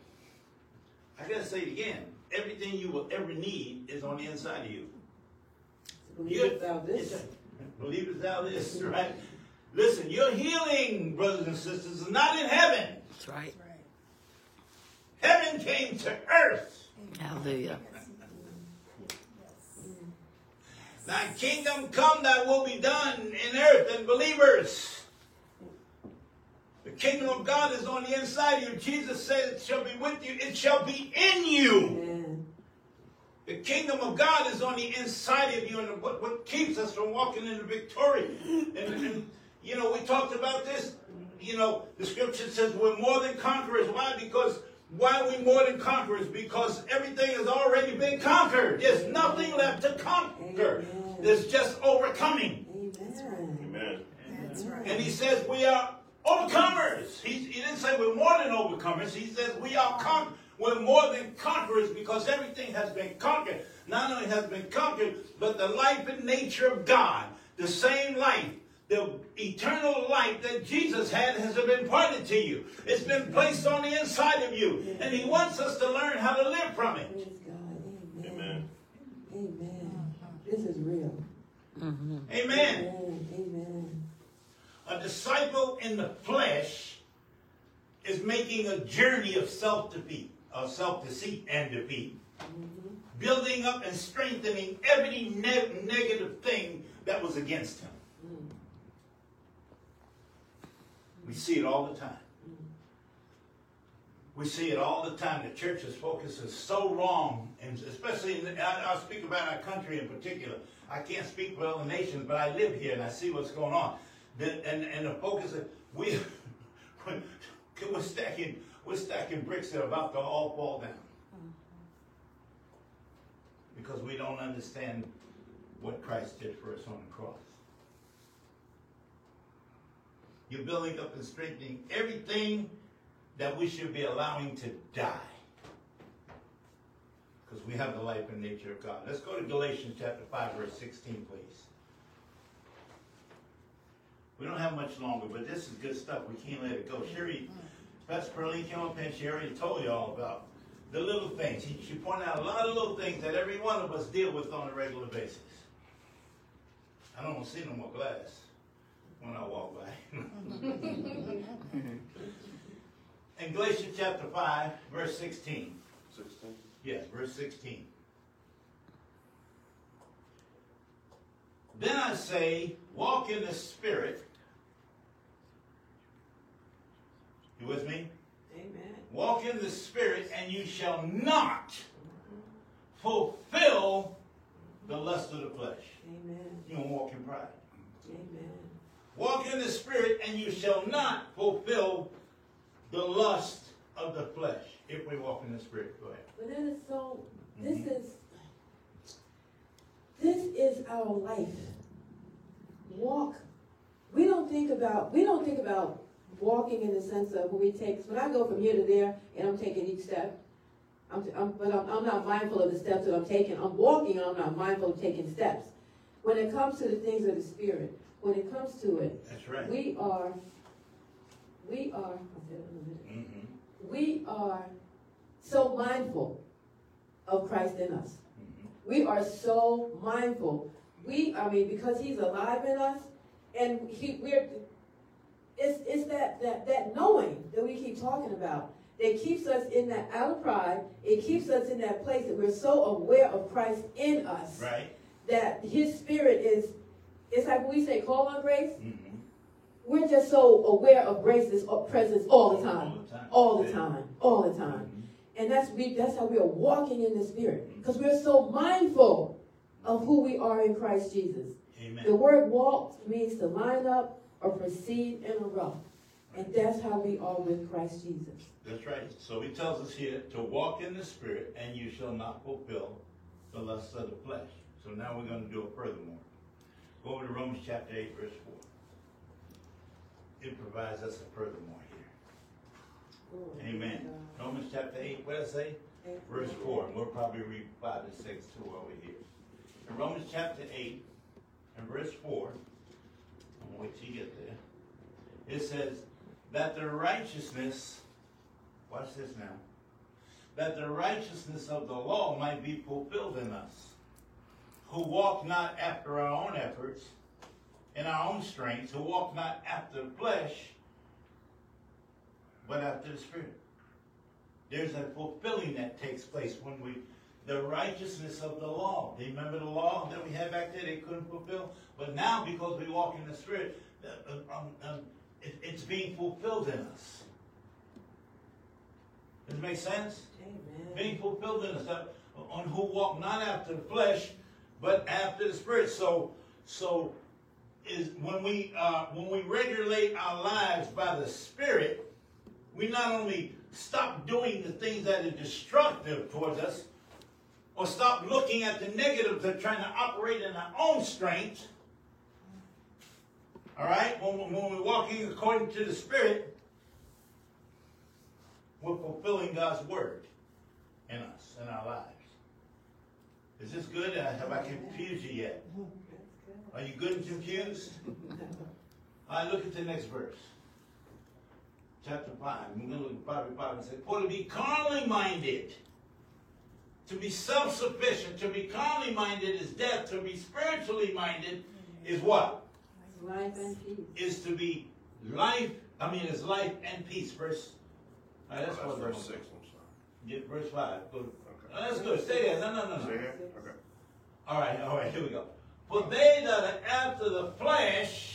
I gotta say it again. Everything you will ever need is on the inside of you. Believe You- thou this. Believe it thou this, right? Listen, your healing, brothers and sisters, is not in heaven. That's right. Heaven came to earth. Hallelujah. Thy kingdom come, thy will be done in earth and believers. The kingdom of God is on the inside of you. Jesus said it shall be with you, it shall be in you. Amen. The kingdom of God is on the inside of you, and what, what keeps us from walking in the victory. And, and, you know, we talked about this. You know, the scripture says we're more than conquerors. Why? Because why are we more than conquerors? Because everything has already been conquered. There's nothing left to conquer. Amen. There's just overcoming. Amen. Amen. That's right. And he says we are overcomers. He, he didn't say we're more than overcomers. He says we are con- we're more than conquerors because everything has been conquered. Not only has been conquered, but the life and nature of God, the same life, the eternal life that Jesus had has been imparted to you. It's been placed on the inside of you. And he wants us to learn how to live from it. Praise God. Amen. Amen. Amen. This is real. Mm-hmm. Amen. Amen. Amen. A disciple in the flesh is making a journey of self-defeat, of self-deceit and defeat, building up and strengthening every ne- negative thing that was against him. We see it all the time. We see it all the time. The church's focus is so wrong, and especially, in, I, I'll speak about our country in particular. I can't speak for other nations, but I live here and I see what's going on. The, and, and the focus <laughs> we, we're stacking, we're stacking bricks that are about to all fall down mm-hmm. because we don't understand what Christ did for us on the cross. You're building up and strengthening everything that we should be allowing to die. Because we have the life and nature of God. Let's go to Galatians chapter 5, verse 16, please. We don't have much longer, but this is good stuff. We can't let it go. Sherry, mm. Pastor Pearline came up and she already told you all about the little things. She, she pointed out a lot of little things that every one of us deal with on a regular basis. I don't want to see no more glass when I walk by. <laughs> In Galatians chapter 5, verse 16. Sixteen. Yes, verse 16. Then I say, walk in the Spirit. You with me? Amen. Walk in the Spirit, and you shall not fulfill the lust of the flesh. Amen. You don't walk in pride. Amen. Walk in the Spirit, and you shall not fulfill the lust of the flesh. If we walk in the Spirit, go ahead. But that is so, this mm-hmm. is, this is our life. Walk. We don't think about, we don't think about walking in the sense of when we take, when I go from here to there and I'm taking each step, I'm, I'm, but I'm, I'm not mindful of the steps that I'm taking. I'm walking and I'm not mindful of taking steps. When it comes to the things of the Spirit, when it comes to it, That's right. we are, we are, I'll say that in a minute Mhm, we are so mindful of Christ in us. mhm. We are so mindful. We, I mean, because He's alive in us, and He, we're, it's, it's that, that, that knowing that we keep talking about that keeps us in that out of pride. It keeps us in that place that we're so aware of Christ in us Right? that His Spirit is. It's like when we say call on grace. Mhm. We're just so aware of grace's presence all the time, All the time. all the time, all the time. Mhm. And that's we that's how we are walking in the spirit. Because we're so mindful of who we are in Christ Jesus. The word walk means to line up or proceed in a rough, And that's how we are with Christ Jesus. That's right. So he tells us here to walk in the Spirit, and you shall not fulfill the lusts of the flesh. So now we're going to do it furthermore. Go over to Romans chapter 8, verse 4. It provides us a furthermore here. Oh, Amen. God. Romans chapter 8, what did I say? Eight. Verse 4. And we'll probably read 5 to 6 too over here. In Romans chapter 8, and verse 4, which you get there. It says that the righteousness, watch this now, that the righteousness of the law might be fulfilled in us, who walk not after our own efforts, in our own strength, who walk not after the flesh, but after the Spirit. There's a fulfilling that takes place when we the righteousness of the law. Do you remember the law that we had back there? They couldn't fulfill, but now because we walk in the spirit, uh, um, um, it, it's being fulfilled in us. Does it make sense? Amen. being fulfilled in us, that on who walk not after the flesh, but after the spirit. So, so is when we uh, when we regulate our lives by the spirit, we not only stop doing the things that are destructive towards us, or stop looking at the negatives are trying to operate in our own strength. All right, when, when we're walking according to the spirit, we're fulfilling God's word in us, in our lives. Is this good? Uh, Have I confused you yet? Are you good and confused? All right, look at the next verse. Chapter 5. We're going to look at 5 and 5 and say, For to be carnally minded, to be self sufficient, to be carnally minded is death, to be spiritually minded is what? Life and peace. Is to be life, I mean, is life and peace. Verse. All right, that's That's verse verse six, I'm sorry. Get verse 5. Go. Okay. Oh, that's good. Stay there. No, no, no, no. Say it? Okay. All right, all right, here we go. For they that are after the flesh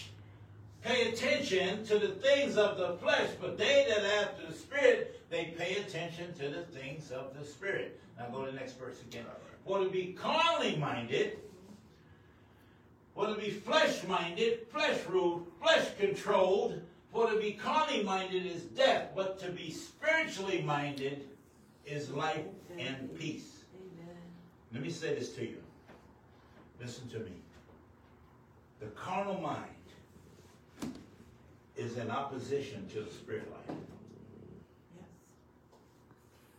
pay attention to the things of the flesh, but they that after the spirit, they pay attention to the things of the spirit. Now go to the next verse again. For to be carnally minded, for to be flesh minded, flesh ruled, flesh controlled, for to be carnally minded is death, but to be spiritually minded is life and peace. Amen. Let me say this to you. Listen to me. The carnal mind is in opposition to the spirit life. Yes.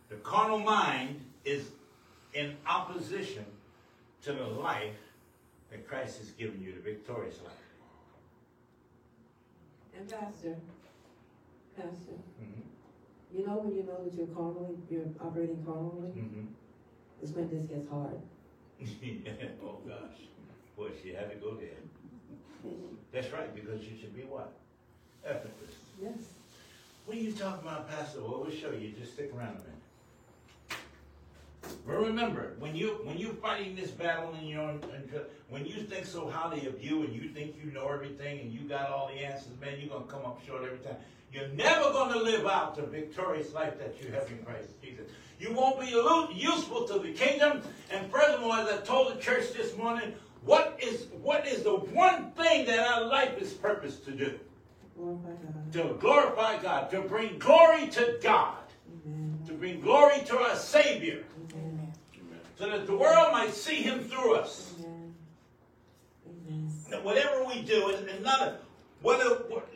The carnal mind is in opposition to the life that Christ has given you, the victorious life. And Pastor, Pastor, Mhm. you know when you know that you're carnally, you're operating carnally, Mhm. is when this gets hard. <laughs> oh gosh. Boy, she had to go there. That's right, because you should be what? Effortless. Yes. What are you talking about, Pastor? Well, we'll show you. Just stick around a minute. But remember, when you when you're fighting this battle in your own, when you think so highly of you and you think you know everything and you got all the answers, man, you're gonna come up short every time. You're never gonna live out the victorious life that you have in Christ Jesus. You won't be useful to the kingdom. And furthermore, as I told the church this morning, what is what is the one thing that our life is purposed to do? Glorify God. to glorify God, to bring glory to God, Amen. to bring glory to our Savior, Amen. So that the world might see Him through us. Amen. Amen. That whatever we do, and, and not a, what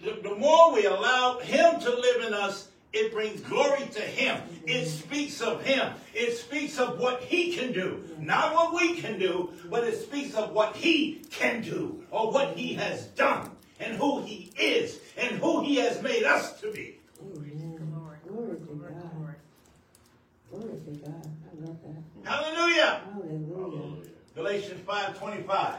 the, the more we allow Him to live in us, it brings glory to Him. It speaks of Him. It speaks of what He can do. Not what we can do, but it speaks of what He can do, or what He has done, and who He is, and who He has made us to be. Amen. Glory to God. Glory to God. I love that. Hallelujah! Hallelujah. Hallelujah. Galatians 5.25.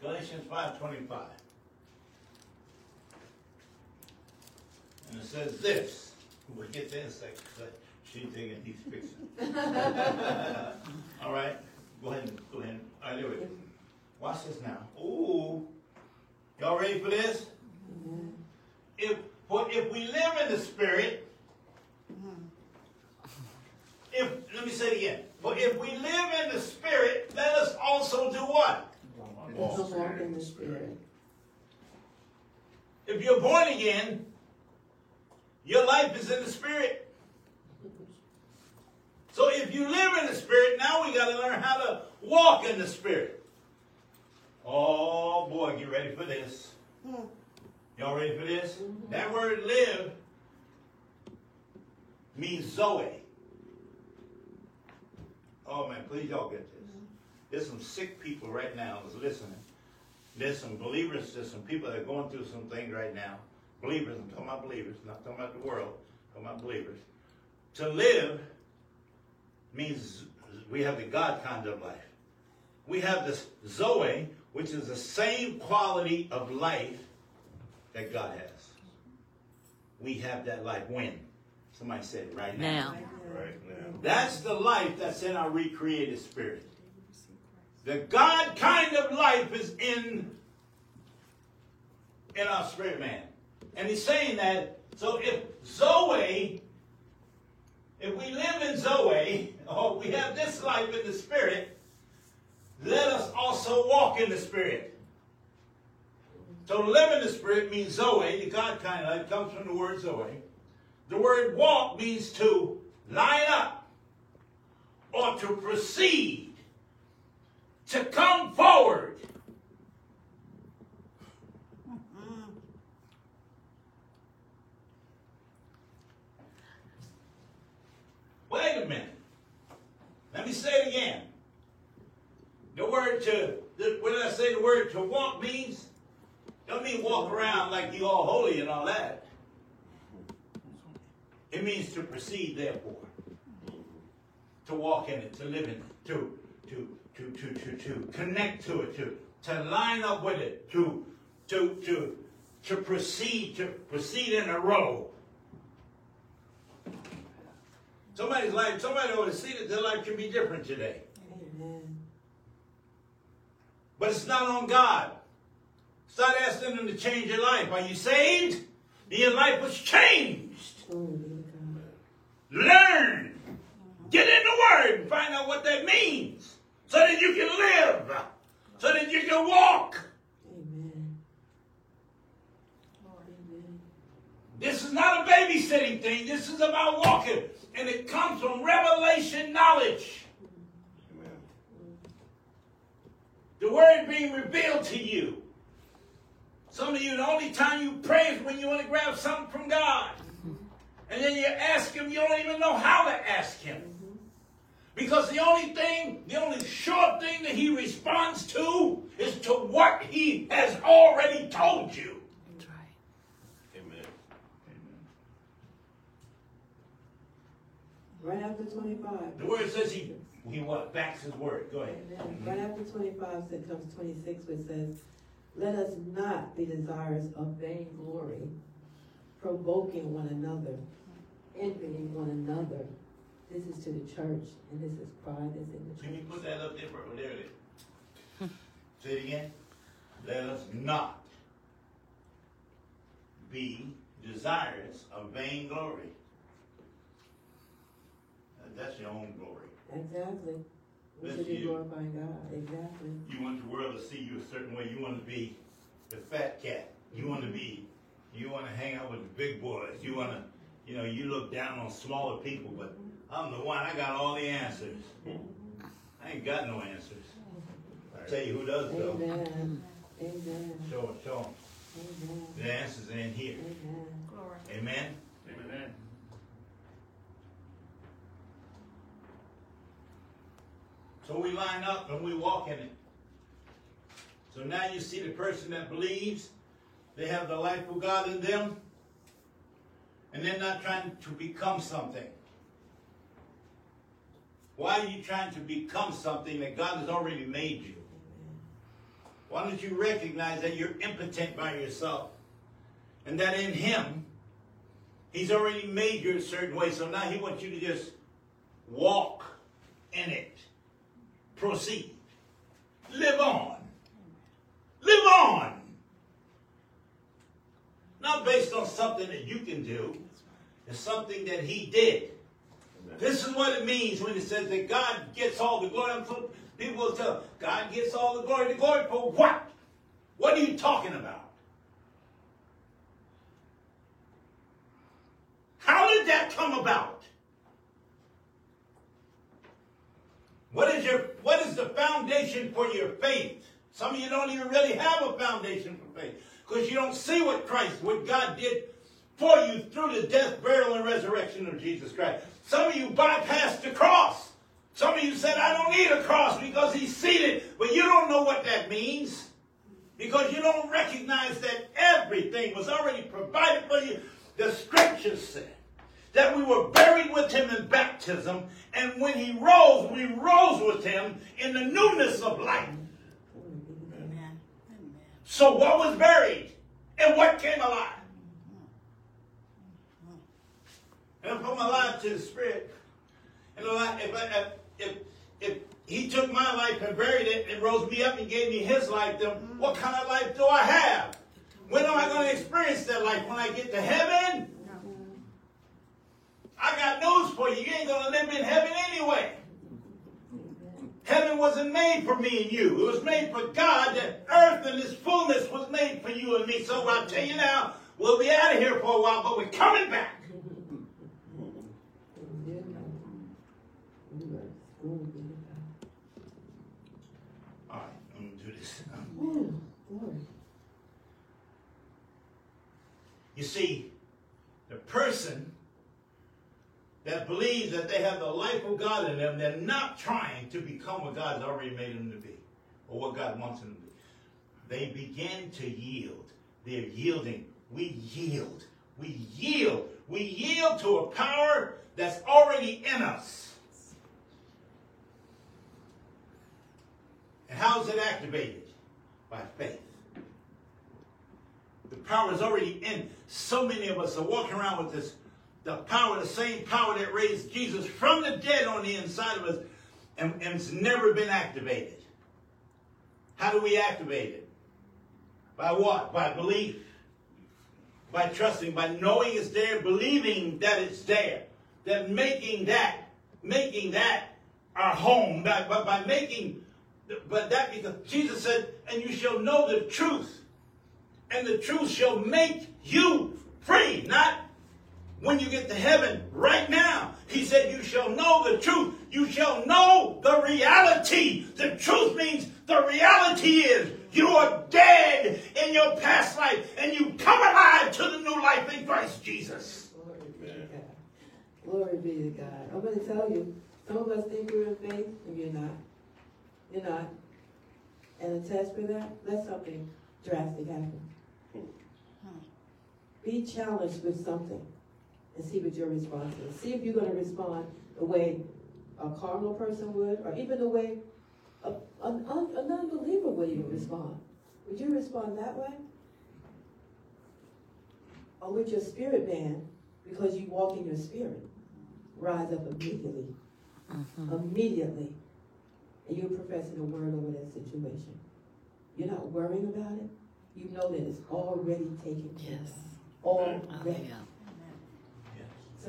Galatians 5.25. And it says this. We'll get there in a second. 'Cause She's thinking he's fixing. <laughs> All right. Go ahead. and- Go ahead. All right, there we go. Watch this now. Ooh. Y'all ready for this? Amen. if for if we live in the spirit, if let me say it again. For if we live in the spirit, let us also do what? Walk To walk in the Spirit. If you're born again, your life is in the spirit. So if you live in the Spirit, now we got to learn how to walk in the Spirit. Oh boy, get ready for this. Hmm. Y'all ready for this? That word live means Zoe. Oh man, please y'all get this. There's some sick people right now that's listening. There's some believers, there's some people that are going through some things right now. Believers, I'm talking about believers, not talking about the world, I'm talking about believers. To live means we have the God kind of life. We have this Zoe, which is the same quality of life that God has. We have that life when? Somebody said right now. Now. Right now. That's the life that's in our recreated spirit. The God kind of life is in in our spirit man. And he's saying that so if Zoe if we live in Zoe, <laughs> or we have this life in the spirit, let us also walk in the spirit. So to live in the spirit means Zoe, the God kind of life comes from the word Zoe. The word walk means to line up or to proceed, to come forward. Wait a minute. Let me say it again. The word to, the, what did I say the word to walk means? Don't mean walk around like you all holy and all that. It means to proceed, therefore. To walk in it, to live in it, to, to, to, to, to, to connect to it, to, to line up with it, to, to, to, to proceed, to proceed in a row. Somebody's life, somebody ought to see that their life can be different today. Amen. But it's not on God. Start asking them to change your life. Are you saved? Your life was changed. Glory be to God. Learn. Get in the Word and find out what that means. So that you can live. So that you can walk. Amen. Amen. This is not a babysitting thing. This is about walking. And it comes from revelation knowledge. The Word being revealed to you. Some of you, the only time you pray is when you want to grab something from God. And then you ask Him, you don't even know how to ask Him. Because the only thing, the only sure thing that He responds to is to what He has already told you. That's right. Amen. Right after 25. The Word says He, he what? Backs His Word. Go ahead. Amen. Right after 25 said comes 26, which says, Let us not be desirous of vainglory, provoking one another, envying one another. This is to the church, and this is pride that's in the Can you put that up there? bro? There it is. Say it again. Let us not be desirous of vainglory. That's your own glory. Exactly. We That's should be you. glorifying God. Exactly. You want the world to see you a certain way. You want to be the fat cat. You want to be, you want to hang out with the big boys. You want to, you know, you look down on smaller people, but I'm the one. I got all the answers. I ain't got no answers. I tell you who does though. Amen. Amen. Show 'em, show 'em. Amen. The answers are in here. Amen. Amen. Amen. So we line up and we walk in it. So now you see the person that believes they have the life of God in them, and they're not trying to become something. Why are you trying to become something that God has already made you? Why don't you recognize that you're impotent by yourself? And that in Him, He's already made you a certain way. So now He wants you to just walk in it. Proceed. Live on. Live on. Not based on something that you can do. It's something that He did. This is what it means when it says that God gets all the glory. People will tell, God gets all the glory. The glory for what? What are you talking about? How did that come about? For your faith. Some of you don't even really have a foundation for faith because you don't see what Christ, what God did for you through the death, burial, and resurrection of Jesus Christ. Some of you bypassed the cross. Some of you said, I don't need a cross because he's seated, but you don't know what that means because you don't recognize that everything was already provided for you. The scriptures said that we were buried with him in baptism, and when he rose, we rose with him in the newness of life. Amen. Amen. So what was buried and what came alive? And I put my life to the Spirit. And if, I, if, if, if He took my life and buried it and rose me up and gave me His life, then what kind of life do I have? When am I going to experience that life? When I get to heaven? I got news for you. You ain't going to live in heaven anyway. Heaven wasn't made for me and you. It was made for God. That earth and its fullness was made for you and me. So I'll tell you now, we'll be out of here for a while, but we're coming back. All right, I'm to do this. You see, the person that believes that they have the life of God in them, they're not trying to become what God's already made them to be or what God wants them to be. They begin to yield. They're yielding. We yield. We yield. We yield to a power that's already in us. And how is it activated? By faith. The power is already in. So many of us are walking around with this, the power, the same power that raised Jesus from the dead on the inside of us, and, and it's never been activated. How do we activate it? By what? By belief. By trusting, by knowing it's there, believing that it's there. That making that, making that our home. By, by, by making, but that because Jesus said, and you shall know the truth and the truth shall make you free. Not when you get to heaven, right now. He said, You shall know the truth. You shall know the reality. The truth means the reality is you are dead in your past life and you come alive to the new life in Christ Jesus. Glory be to God. Glory be to God. I'm going to tell you, some of us think we're in faith, and you're not. You're not. And a test for that, let something drastic happen. Hmm. Be challenged with something and see what your response is. See if you're going to respond the way a carnal person would, or even the way a, an, un, a non-believer would even respond. Would you respond that way? Or would your spirit man, because you walk in your spirit, rise up immediately? Mm-hmm. Immediately. And you're professing a word over that situation. You're not worrying about it. You know that it's already taken care of. Yes. Already. Oh, Hallelujah.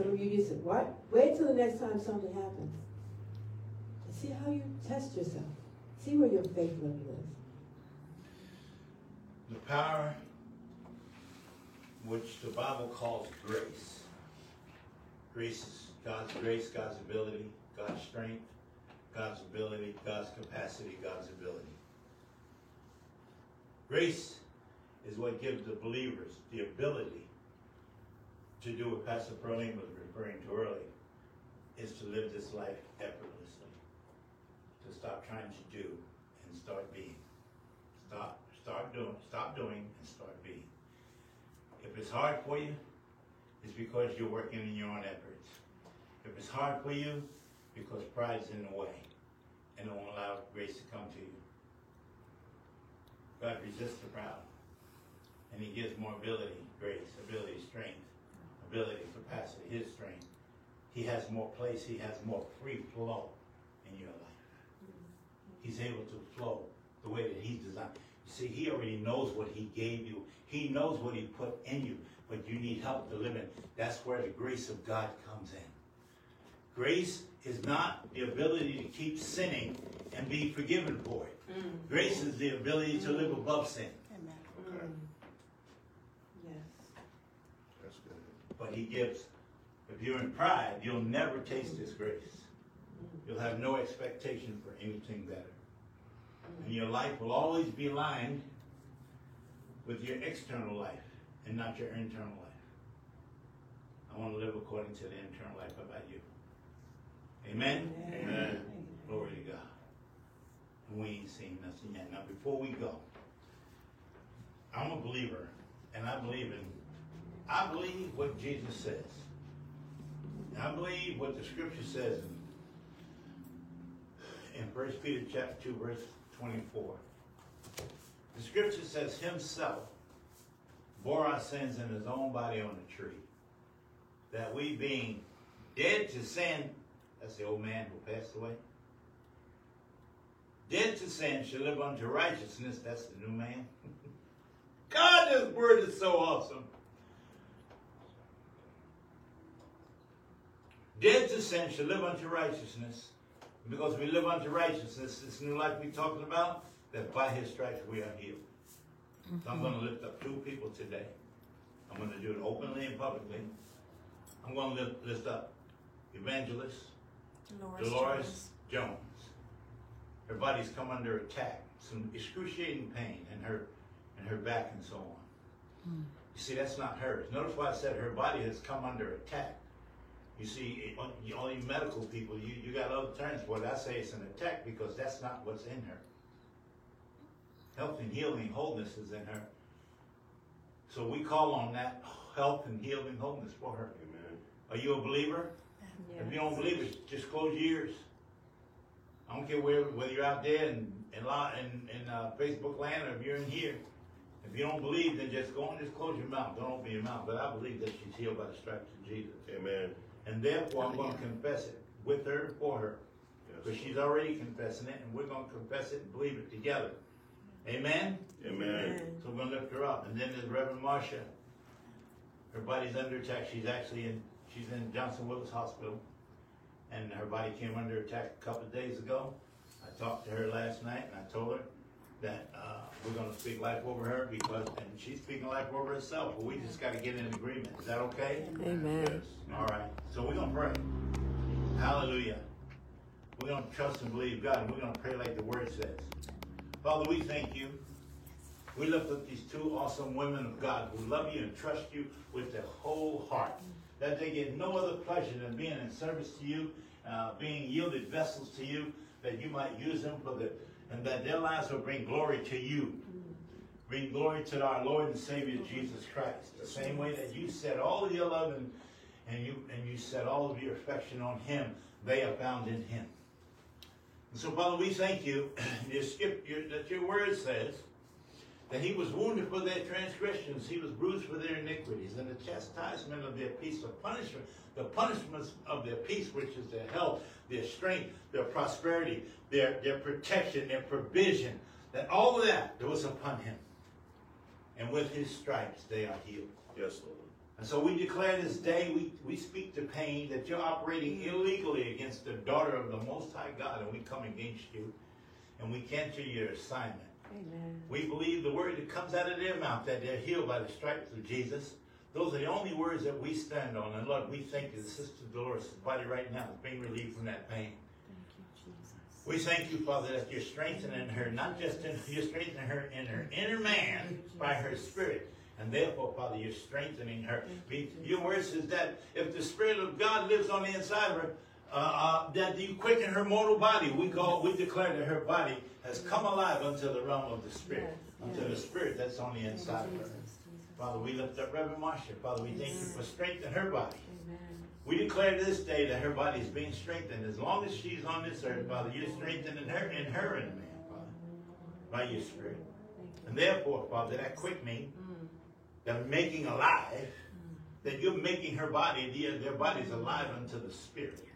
You just said, what? Wait till the next time something happens. And see how you test yourself. See where your faith level is. The power which the Bible calls grace. Grace is God's grace, God's ability, God's strength, God's ability, God's capacity, God's ability. Grace is what gives the believers the ability to do what Pastor Perlene was referring to earlier, is to live this life effortlessly. To stop trying to do and start being. Stop, start doing, stop doing and start being. If it's hard for you, it's because you're working in your own efforts. If it's hard for you, because pride's in the way and it won't allow grace to come to you. God resists the proud. And he gives more ability, grace, ability, strength, ability, capacity, his strength. He has more place, he has more free flow in your life. Mm-hmm. He's able to flow the way that he's designed. You see, he already knows what he gave you. He knows what he put in you, but you need help to live in. That's where the grace of God comes in. Grace is not the ability to keep sinning and be forgiven for it. Mm. Grace is the ability to live above sin. Amen. Okay, Yes. that's good. But he gives, if you're in pride, you'll never taste his grace. You'll have no expectation for anything better. And your life will always be aligned with your external life and not your internal life. I want to live according to the internal life. How about you? Amen? Amen. Glory to God. And we ain't seen nothing yet. Now, before we go, I'm a believer, and I believe in, I believe what Jesus says. I believe what the scripture says in, in 1 Peter chapter 2, verse 24. The scripture says himself bore our sins in his own body on the tree, that we being dead to sin, that's the old man who passed away, dead to sin shall live unto righteousness, that's the new man. <laughs> God, this word is so awesome. Dead to sin shall live unto righteousness. Because we live unto righteousness, this new life we're talking about, that by his stripes we are healed. So I'm mm-hmm. going to lift up two people today. I'm going to do it openly and publicly. I'm going to lift, lift up Evangelist Dolores Jones. Her body's come under attack, some excruciating pain in her in her back and so on. Mm. You see, that's not hers. Notice why I said her body has come under attack. You see, you- all you medical people, you, you got other terms for it. I say it's an attack because that's not what's in her. Health and healing, wholeness is in her. So we call on that health and healing, wholeness for her. Amen. Are you a believer? If you don't believe it, just close your ears. I don't care where, whether you're out there in, in, in, in uh, Facebook land or if you're in here. If you don't believe, then just go and just close your mouth. Don't open your mouth. But I believe that she's healed by the stripes of Jesus. Amen. And therefore, I'm going to confess it with her for her. Because Yes. she's already confessing it, and we're going to confess it and believe it together. Amen? Amen. So we're going to lift her up. And then there's Reverend Marcia. Her body's under attack. She's actually in, she's in Johnston Willis Hospital. And her body came under attack a couple of days ago. I talked to her last night and I told her that uh, we're going to speak life over her because, and she's speaking life over herself. But we just got to get in agreement. Is that okay? Amen. Yes. All right. So we're going to pray. Hallelujah. We're going to trust and believe God, and we're going to pray like the Word says. Father, we thank you. We lift up these two awesome women of God who love you and trust you with their whole heart. That they get no other pleasure than being in service to you, uh, being yielded vessels to you, that you might use them for the, and that their lives will bring glory to you. Bring glory to our Lord and Savior Jesus Christ. The same way that you set all of your love and, and you and you set all of your affection on Him, they are found in Him. And so, Father, we thank you <clears throat> your your, that your word says that He was wounded for their transgressions, He was bruised for their iniquities, and the chastisement of their peace, the punishment, the punishments of their peace, which is their health, their strength, their prosperity, their, their protection, their provision, that all of that was upon Him. And with His stripes they are healed. Yes, Lord. And so we declare this day, we, we speak to pain that you're operating illegally against the daughter of the Most High God, and we come against you, and we cancel your assignment. Amen. We believe the word that comes out of their mouth, that they're healed by the stripes of Jesus. Those are the only words that we stand on. And Lord, we thank you, Sister Dolores' body right now is being relieved from that pain. We thank you, Father, that you're strengthening her, not just in, you're strengthening her in her inner man by her spirit. And therefore, Father, you're strengthening her. Your word says that if the Spirit of God lives on the inside of her, uh, uh, that you quicken her mortal body. We call, we declare that her body has come alive unto the realm of the Spirit, unto the Spirit that's on the inside of her. Father, we lift up Reverend Marcia. Father, we thank you for strengthening her body. We declare this day that her body is being strengthened. As long as she's on this earth, Father, you're strengthening her and her in man, Father, by your Spirit. And therefore, Father, that quickening, that making alive, that you're making her body, their, their bodies alive unto the Spirit.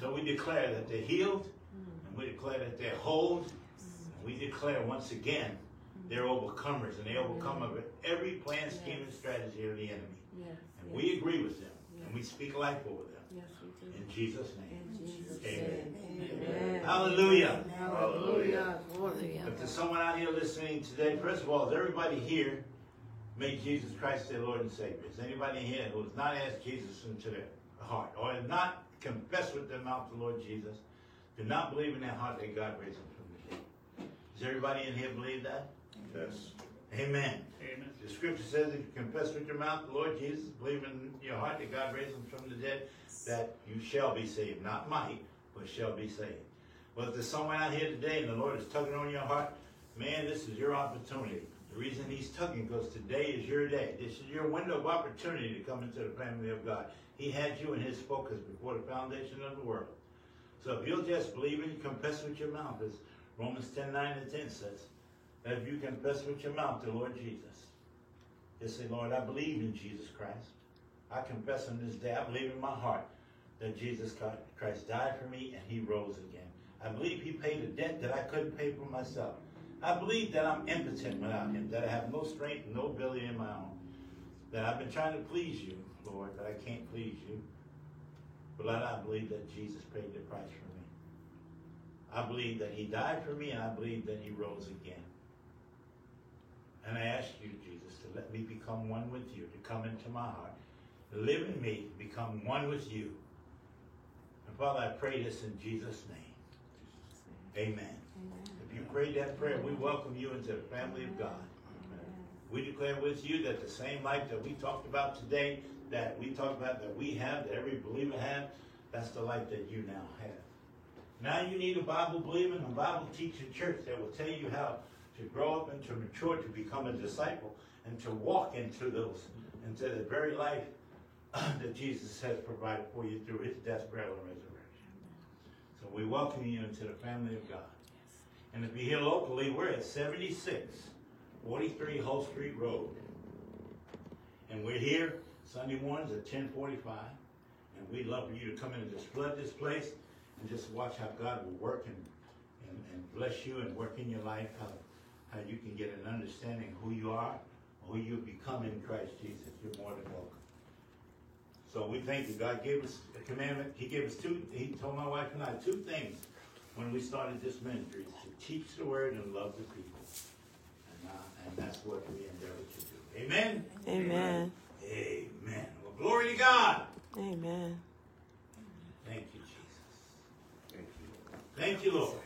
So we declare that they're healed, mm. and we declare that they're whole, and we declare once again mm. they're overcomers, and they overcome of every plan, scheme, and strategy of the enemy. Yes. And we agree with them, and we speak life over them. Yes. In Jesus' name. In Jesus' Amen. name. Amen. Hallelujah. Hallelujah. Glory. If there's someone out here listening today, first of all, is everybody here made Jesus Christ their Lord and Savior? Is anybody here who has not asked Jesus into their heart or has not confessed with their mouth the Lord Jesus, do not believe in their heart that God raised him from the dead? Does everybody in here believe that? Yes. Amen. Amen. The scripture says if you confess with your mouth the Lord Jesus, believe in your heart that God raised him from the dead, that you shall be saved. Not might, but shall be saved. Well, if there's someone out here today and the Lord is tugging on your heart, man, this is your opportunity. The reason he's tugging because today is your day. This is your window of opportunity to come into the family of God. He had you in his focus before the foundation of the world. So if you'll just believe and confess with your mouth, as Romans 10, 9 and 10 says, that if you confess with your mouth the Lord Jesus, just say, Lord, I believe in Jesus Christ. I confess on this day, I believe in my heart that Jesus Christ died for me and he rose again. I believe he paid a debt that I couldn't pay for myself. I believe that I'm impotent without him, that I have no strength, no ability in my own. That I've been trying to please you, Lord, that I can't please you. But Lord, I believe that Jesus paid the price for me. I believe that he died for me and I believe that he rose again. And I ask you, Jesus, to let me become one with you, to come into my heart, live in me, become one with you. And Father, I pray this in Jesus' name. Amen. If you prayed that prayer, we welcome you into the family of God. We declare with you that the same life that we talked about today, that we talked about that we have, that every believer has, that's the life that you now have. Now you need a Bible believing, a Bible teaching church that will tell you how to grow up and to mature, to become a disciple, and to walk into those, into the very life <clears throat> that Jesus has provided for you through his death, burial, and resurrection. So we welcome you into the family of God. And if you're here locally, we're at 7643 Hull Street Road. And we're here Sunday mornings at 1045. And we'd love for you to come in and just flood this place and just watch how God will work and, and, and bless you and work in your life, how, how you can get an understanding who you are, who you become in Christ Jesus. You're more than welcome. So we thank you. God gave us a commandment. He gave us two, he told my wife and I two things when we started this ministry to teach the word and love the people. And, uh, and that's what we endeavor to do. Amen? Amen. Amen. Well, glory to God. Amen. Thank you, Jesus. Thank you. Thank you, Lord.